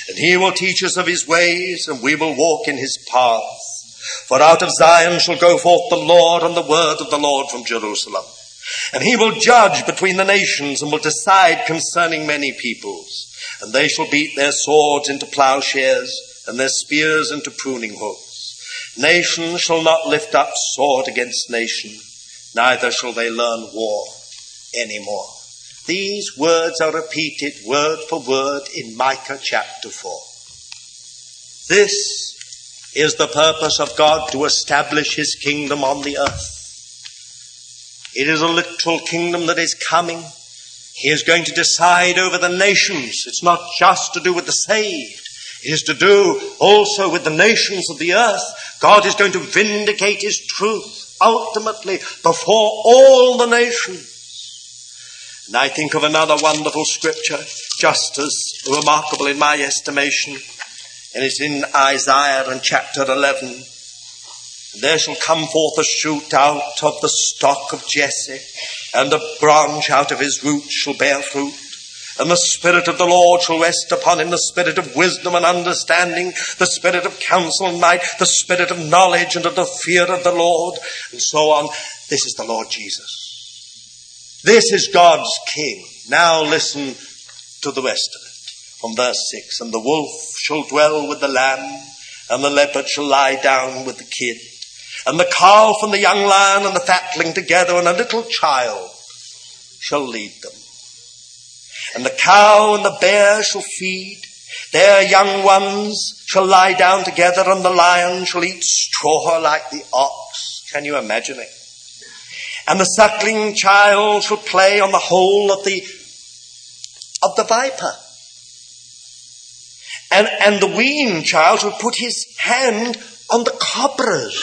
And he will teach us of his ways, and we will walk in his paths. For out of Zion shall go forth the Lord, and the word of the Lord from Jerusalem. And he will judge between the nations and will decide concerning many peoples. And they shall beat their swords into plowshares and their spears into pruning hooks. Nation shall not lift up sword against nation, neither shall they learn war any more. These words are repeated word for word in Micah chapter 4. This is the purpose of God to establish his kingdom on the earth. It is a literal kingdom that is coming. He is going to decide over the nations. It's not just to do with the saved. It is to do also with the nations of the earth. God is going to vindicate His truth ultimately before all the nations. And I think of another wonderful scripture, just as remarkable in my estimation, and it's in Isaiah and chapter 11. There shall come forth a shoot out of the stock of Jesse, and a branch out of his root shall bear fruit. And the Spirit of the Lord shall rest upon him, the Spirit of wisdom and understanding, the Spirit of counsel and might, the Spirit of knowledge and of the fear of the Lord, and so on. This is the Lord Jesus. This is God's King. Now listen to the rest of it. From verse 6 And the wolf shall dwell with the lamb, and the leopard shall lie down with the kid, and the calf and the young lion and the fatling together, and a little child shall lead them. And the cow and the bear shall feed, their young ones shall lie down together, and the lion shall eat straw like the ox. Can you imagine it? and the suckling child shall play on the hole of the of the viper. And, and the weaned child shall put his hand on the cobra's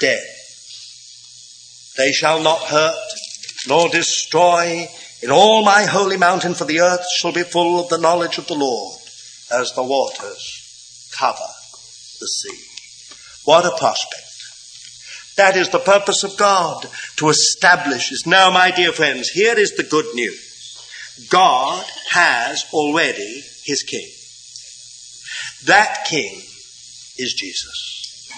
den. They shall not hurt nor destroy in all my holy mountain, for the earth shall be full of the knowledge of the Lord as the waters cover the sea. What a prospect. That is the purpose of God to establish this. Now, my dear friends, here is the good news. God has already his king. That king is Jesus.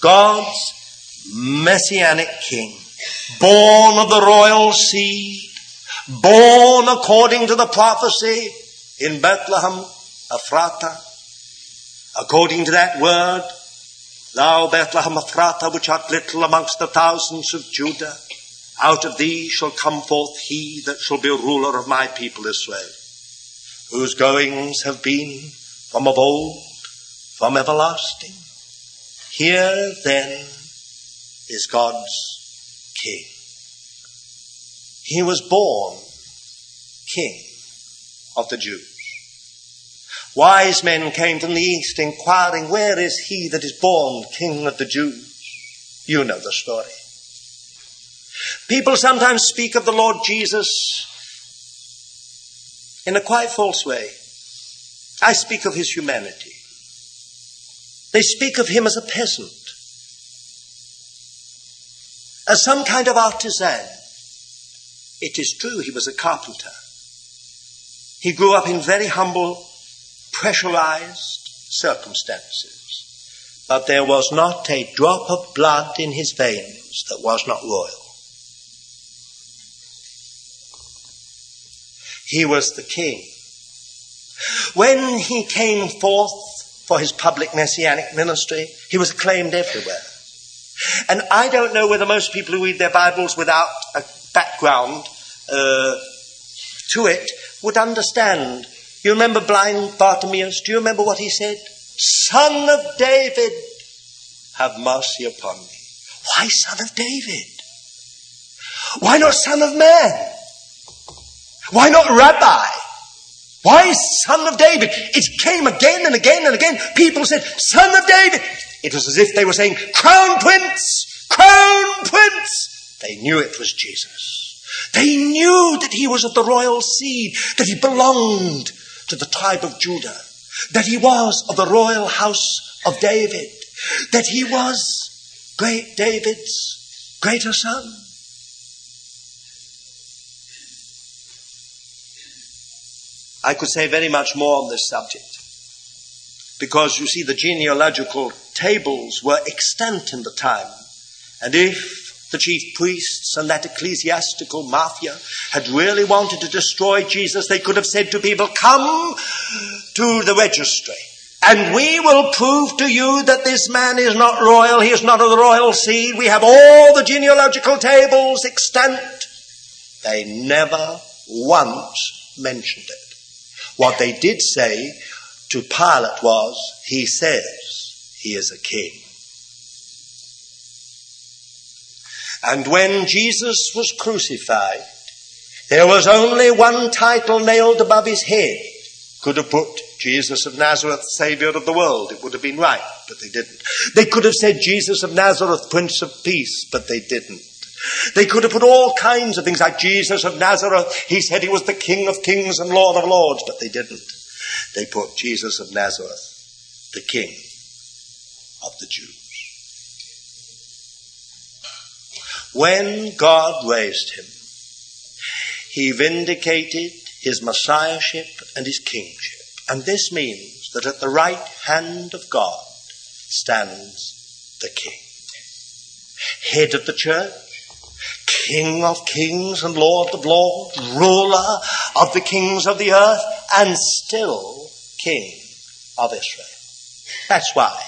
God's messianic king, born of the royal seed, born according to the prophecy in Bethlehem, Ephrata, according to that word, Thou Bethlehem Ephratah, which art little amongst the thousands of Judah, out of thee shall come forth he that shall be ruler of my people Israel, whose goings have been from of old, from everlasting. Here then is God's King. He was born King of the Jews. Wise men came from the east inquiring, Where is he that is born King of the Jews? You know the story. People sometimes speak of the Lord Jesus in a quite false way. I speak of his humanity. They speak of him as a peasant, as some kind of artisan. It is true, he was a carpenter. He grew up in very humble pressurized circumstances. But there was not a drop of blood in his veins that was not royal. He was the king. When he came forth for his public messianic ministry, he was acclaimed everywhere. And I don't know whether most people who read their Bibles without a background uh, to it would understand you remember blind Bartimaeus? Do you remember what he said? Son of David, have mercy upon me. Why son of David? Why not son of man? Why not rabbi? Why son of David? It came again and again and again. People said, son of David. It was as if they were saying, crown prince, crown prince. They knew it was Jesus. They knew that he was of the royal seed, that he belonged to the tribe of Judah, that he was of the royal house of David, that he was great David's greater son. I could say very much more on this subject because you see the genealogical tables were extant in the time. And if the chief priests and that ecclesiastical mafia had really wanted to destroy Jesus, they could have said to people, come to the registry. And we will prove to you that this man is not royal, he is not of the royal seed. We have all the genealogical tables extant. They never once mentioned it. What they did say to Pilate was, he says he is a king. And when Jesus was crucified, there was only one title nailed above his head. Could have put Jesus of Nazareth, Savior of the world. It would have been right, but they didn't. They could have said Jesus of Nazareth, Prince of Peace, but they didn't. They could have put all kinds of things like Jesus of Nazareth. He said he was the King of kings and Lord of lords, but they didn't. They put Jesus of Nazareth, the King of the Jews. When God raised him, he vindicated his messiahship and his kingship. And this means that at the right hand of God stands the King. Head of the church, King of kings and Lord of lords, ruler of the kings of the earth, and still King of Israel. That's why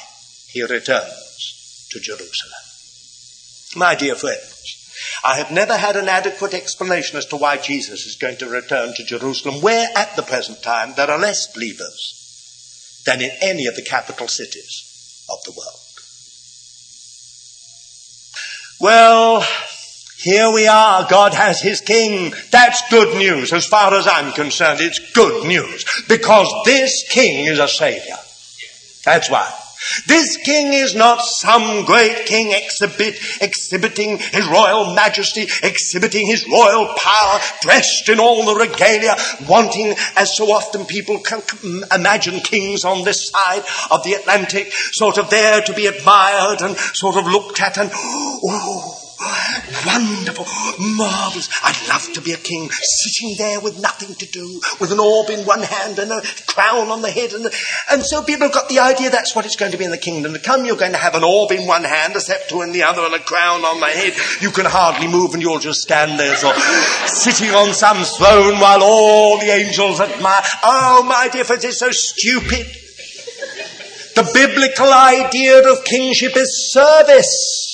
he returns to Jerusalem. My dear friends, I have never had an adequate explanation as to why Jesus is going to return to Jerusalem, where at the present time there are less believers than in any of the capital cities of the world. Well, here we are. God has his king. That's good news. As far as I'm concerned, it's good news. Because this king is a savior. That's why. This king is not some great king exhibit, exhibiting his royal majesty, exhibiting his royal power, dressed in all the regalia, wanting, as so often people can imagine kings on this side of the Atlantic, sort of there to be admired and sort of looked at and, oh, Wonderful, marvelous. I'd love to be a king, sitting there with nothing to do, with an orb in one hand and a crown on the head. And, and so people have got the idea that's what it's going to be in the kingdom to come. You're going to have an orb in one hand, a scepter in the other, and a crown on the head. You can hardly move and you'll just stand there, so, sitting on some throne while all the angels admire. Oh, my dear friends, it's so stupid. The biblical idea of kingship is service.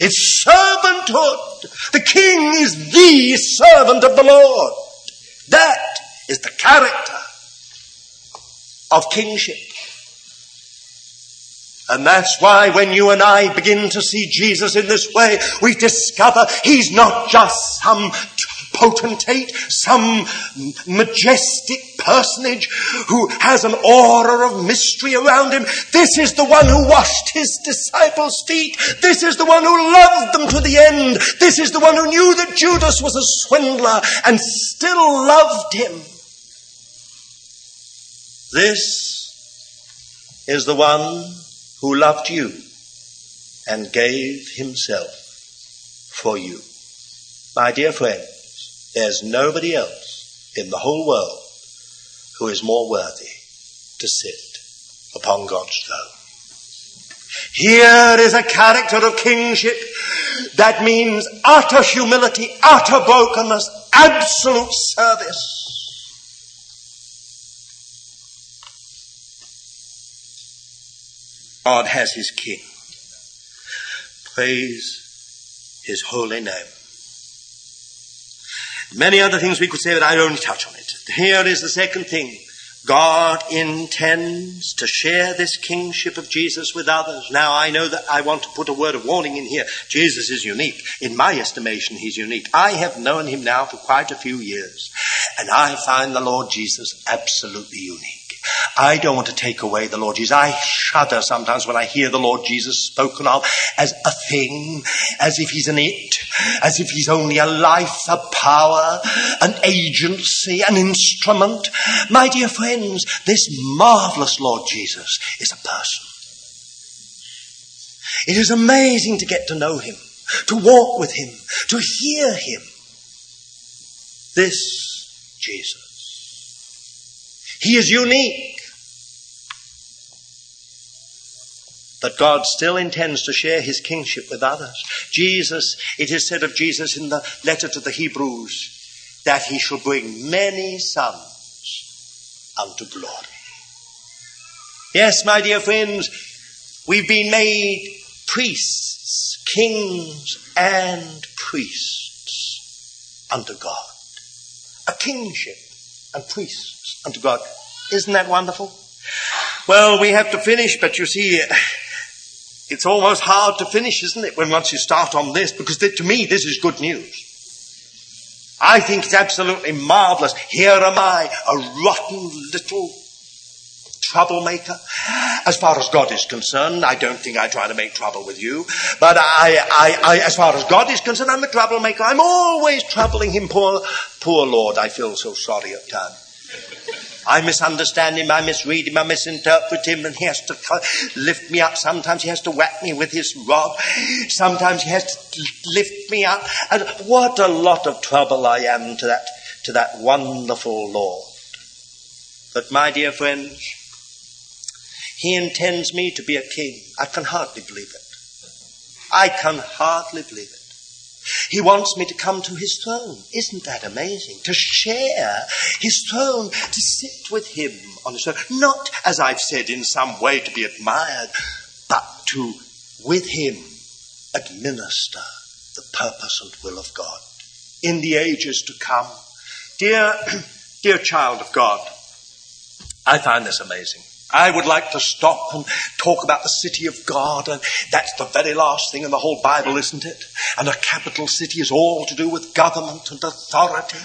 It's servanthood. The king is the servant of the Lord. That is the character of kingship. And that's why when you and I begin to see Jesus in this way, we discover he's not just some potentate, some majestic personage who has an aura of mystery around him. This is the one who washed his disciples' feet. This is the one who loved them to the end. This is the one who knew that Judas was a swindler and still loved him. This is the one who loved you and gave himself for you. My dear friends, there's nobody else in the whole world who is more worthy to sit upon God's throne. Here is a character of kingship that means utter humility, utter brokenness, absolute service. God has his king. Praise his holy name. Many other things we could say, but I only touch on it. Here is the second thing. God intends to share this kingship of Jesus with others. Now, I know that I want to put a word of warning in here. Jesus is unique. In my estimation, he's unique. I have known him now for quite a few years, and I find the Lord Jesus absolutely unique. I don't want to take away the Lord Jesus. I shudder sometimes when I hear the Lord Jesus spoken of as a thing, as if he's an it, as if he's only a life, a power, an agency, an instrument. My dear friends, this marvelous Lord Jesus is a person. It is amazing to get to know him, to walk with him, to hear him. This Jesus. He is unique. But God still intends to share his kingship with others. Jesus, it is said of Jesus in the letter to the Hebrews that he shall bring many sons unto glory. Yes, my dear friends, we've been made priests, kings and priests unto God. A kingship and priests unto God. Isn't that wonderful? Well, we have to finish, but you see, it's almost hard to finish, isn't it, when once you start on this? Because to me, this is good news. I think it's absolutely marvelous. Here am I, a rotten little troublemaker. As far as God is concerned, I don't think I try to make trouble with you. But I, I, I, as far as God is concerned, I'm a troublemaker. I'm always troubling him. Poor, poor Lord, I feel so sorry at times. I misunderstand him, I misread him, I misinterpret him, and he has to lift me up. Sometimes he has to whack me with his rod. Sometimes he has to lift me up. And what a lot of trouble I am to that, to that wonderful Lord. But my dear friends, he intends me to be a king. I can hardly believe it. I can hardly believe it. He wants me to come to his throne. Isn't that amazing? To share his throne, to sit with him on his throne. Not, as I've said, in some way to be admired, but to, with him, administer the purpose and will of God in the ages to come. Dear, dear child of God, I find this amazing. I would like to stop and talk about the city of God, and that's the very last thing in the whole Bible, isn't it? And a capital city is all to do with government and authority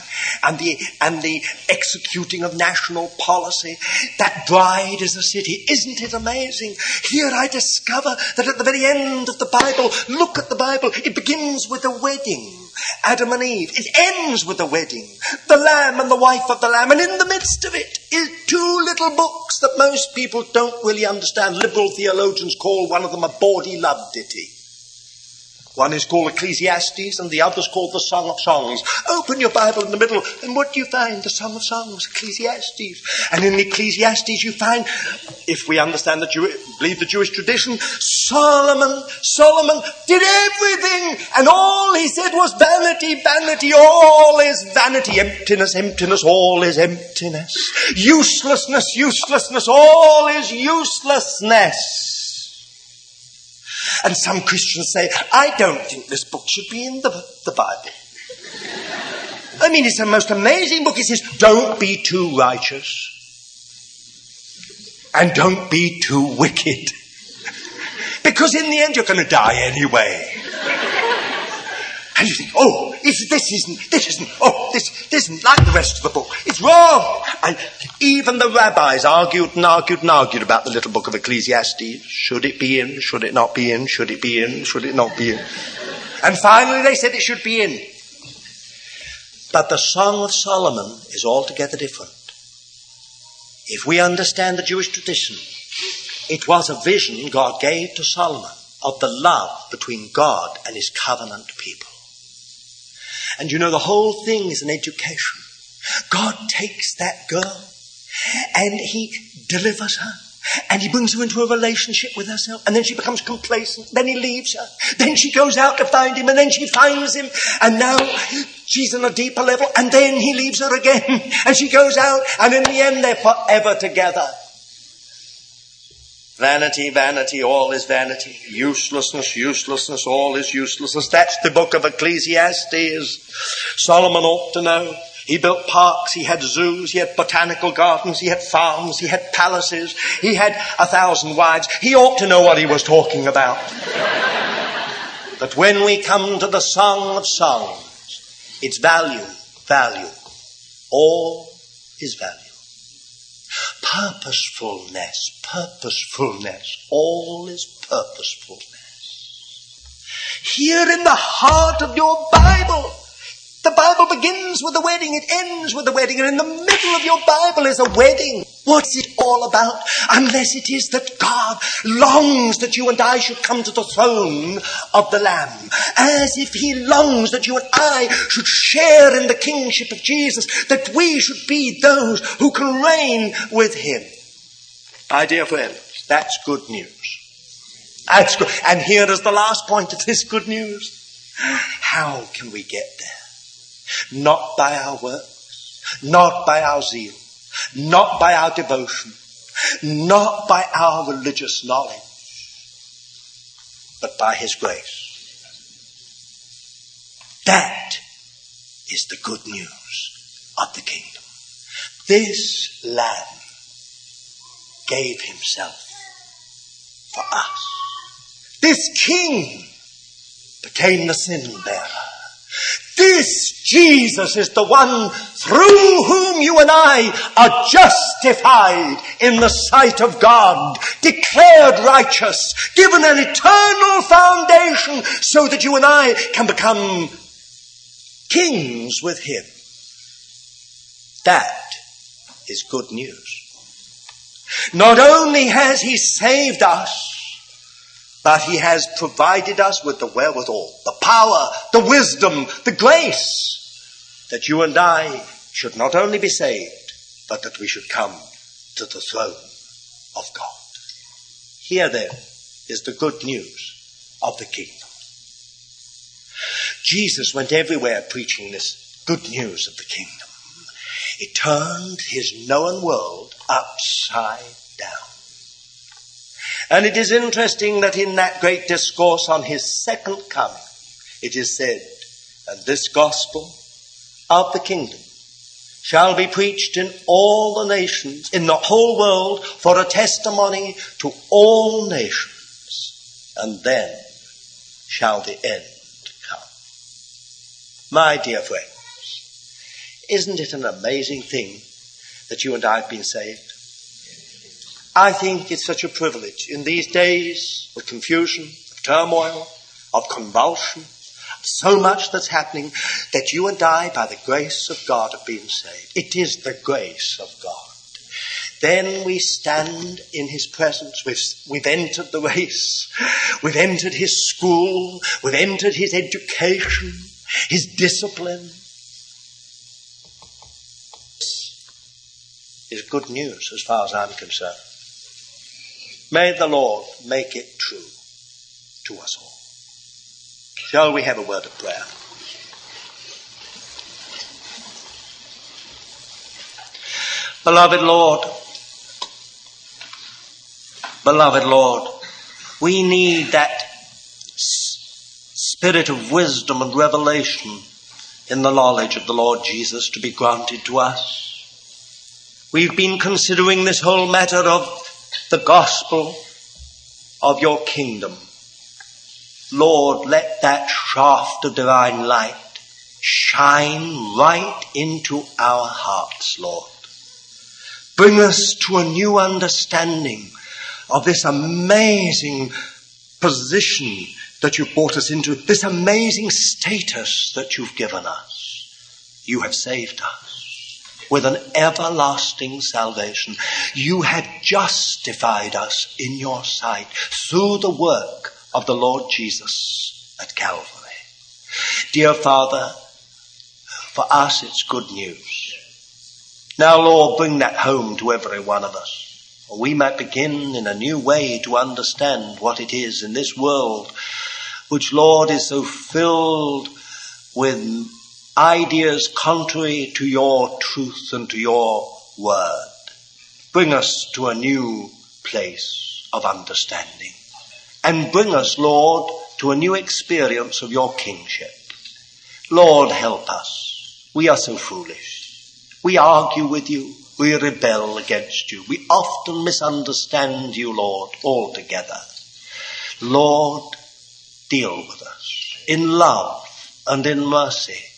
and the, and the executing of national policy. That bride is a city. Isn't it amazing? Here I discover that at the very end of the Bible, look at the Bible, it begins with a wedding. Adam and Eve. It ends with a wedding. The lamb and the wife of the lamb. And in the midst of it is two little books that most people don't really understand. Liberal theologians call one of them a bawdy love ditty. One is called Ecclesiastes and the other is called the Song of Songs. Open your Bible in the middle and what do you find? The Song of Songs, Ecclesiastes. And in Ecclesiastes you find, if we understand the Jew, believe the Jewish tradition, Solomon, Solomon did everything and all he said was vanity, vanity, all is vanity, emptiness, emptiness, all is emptiness. Uselessness, uselessness, all is uselessness. And some Christians say, I don't think this book should be in the, the Bible. I mean, it's the most amazing book. It says, don't be too righteous. And don't be too wicked. because in the end, you're going to die anyway. And you think, oh, this isn't, this isn't, oh, this, this isn't like the rest of the book. It's wrong. And even the rabbis argued and argued and argued about the little book of Ecclesiastes. Should it be in? Should it not be in? Should it be in? Should it not be in? And finally they said it should be in. But the Song of Solomon is altogether different. If we understand the Jewish tradition, it was a vision God gave to Solomon of the love between God and his covenant people. And you know, the whole thing is an education. God takes that girl and he delivers her. And he brings her into a relationship with herself. And then she becomes complacent. Then he leaves her. Then she goes out to find him. And then she finds him. And now she's on a deeper level. And then he leaves her again. And she goes out. And in the end, they're forever together. Vanity, vanity, all is vanity. Uselessness, uselessness, all is uselessness. That's the book of Ecclesiastes. Solomon ought to know. He built parks, he had zoos, he had botanical gardens, he had farms, he had palaces, he had a thousand wives. He ought to know what he was talking about. but when we come to the Song of Songs, it's value, value. All is value. Purposefulness, purposefulness. All is purposefulness. Here in the heart of your Bible, the Bible begins with a wedding, it ends with a wedding, and in the middle of your Bible is a wedding. What's it all about? Unless it is that God longs that you and I should come to the throne of the Lamb. As if He longs that you and I should share in the kingship of Jesus, that we should be those who can reign with Him. My dear friends, that's good news. That's good. And here is the last point of this good news. How can we get there? Not by our works, not by our zeal, not by our devotion, not by our religious knowledge, but by His grace. That is the good news of the kingdom. This Lamb gave Himself for us. This King became the sin bearer This Jesus is the one through whom you and I are justified in the sight of God, declared righteous, given an eternal foundation so that you and I can become kings with Him. That is good news. Not only has He saved us, but He has provided us with the wherewithal, the power, the wisdom, the grace that you and I should not only be saved, but that we should come to the throne of God. Here then is the good news of the kingdom. Jesus went everywhere preaching this good news of the kingdom. He turned his known world upside down. And it is interesting that in that great discourse on his second coming, it is said, and this gospel of the kingdom shall be preached in all the nations, in the whole world, for a testimony to all nations. And then shall the end come. My dear friends, isn't it an amazing thing that you and I have been saved? I think it's such a privilege in these days of confusion, of turmoil, of convulsion, so much that's happening that you and I, by the grace of God, have been saved. It is the grace of God. Then we stand in His presence. We've, we've entered the race. We've entered His school. We've entered His education, His discipline. This is good news as far as I'm concerned. May the Lord make it true to us all. Shall we have a word of prayer? Beloved Lord, beloved Lord, we need that spirit of wisdom and revelation in the knowledge of the Lord Jesus to be granted to us. We've been considering this whole matter of the gospel of your kingdom. Lord, let that shaft of divine light shine right into our hearts, Lord. Bring us to a new understanding of this amazing position that you've brought us into, this amazing status that you've given us. You have saved us with an everlasting salvation. You have justified us in your sight through the work of the Lord Jesus at Calvary. Dear Father, for us it's good news. Now, Lord, bring that home to every one of us. We might begin in a new way to understand what it is in this world, which, Lord, is so filled with ideas contrary to your truth and to your word. Bring us to a new place of understanding. And bring us, Lord, to a new experience of your kingship. Lord, help us. We are so foolish. We argue with you. We rebel against you. We often misunderstand you, Lord, altogether. Lord, deal with us in love and in mercy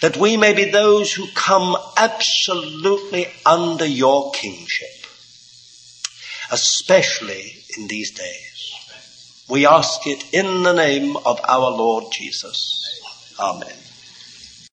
that we may be those who come absolutely under your kingship, especially in these days. We ask it in the name of our Lord Jesus. Amen.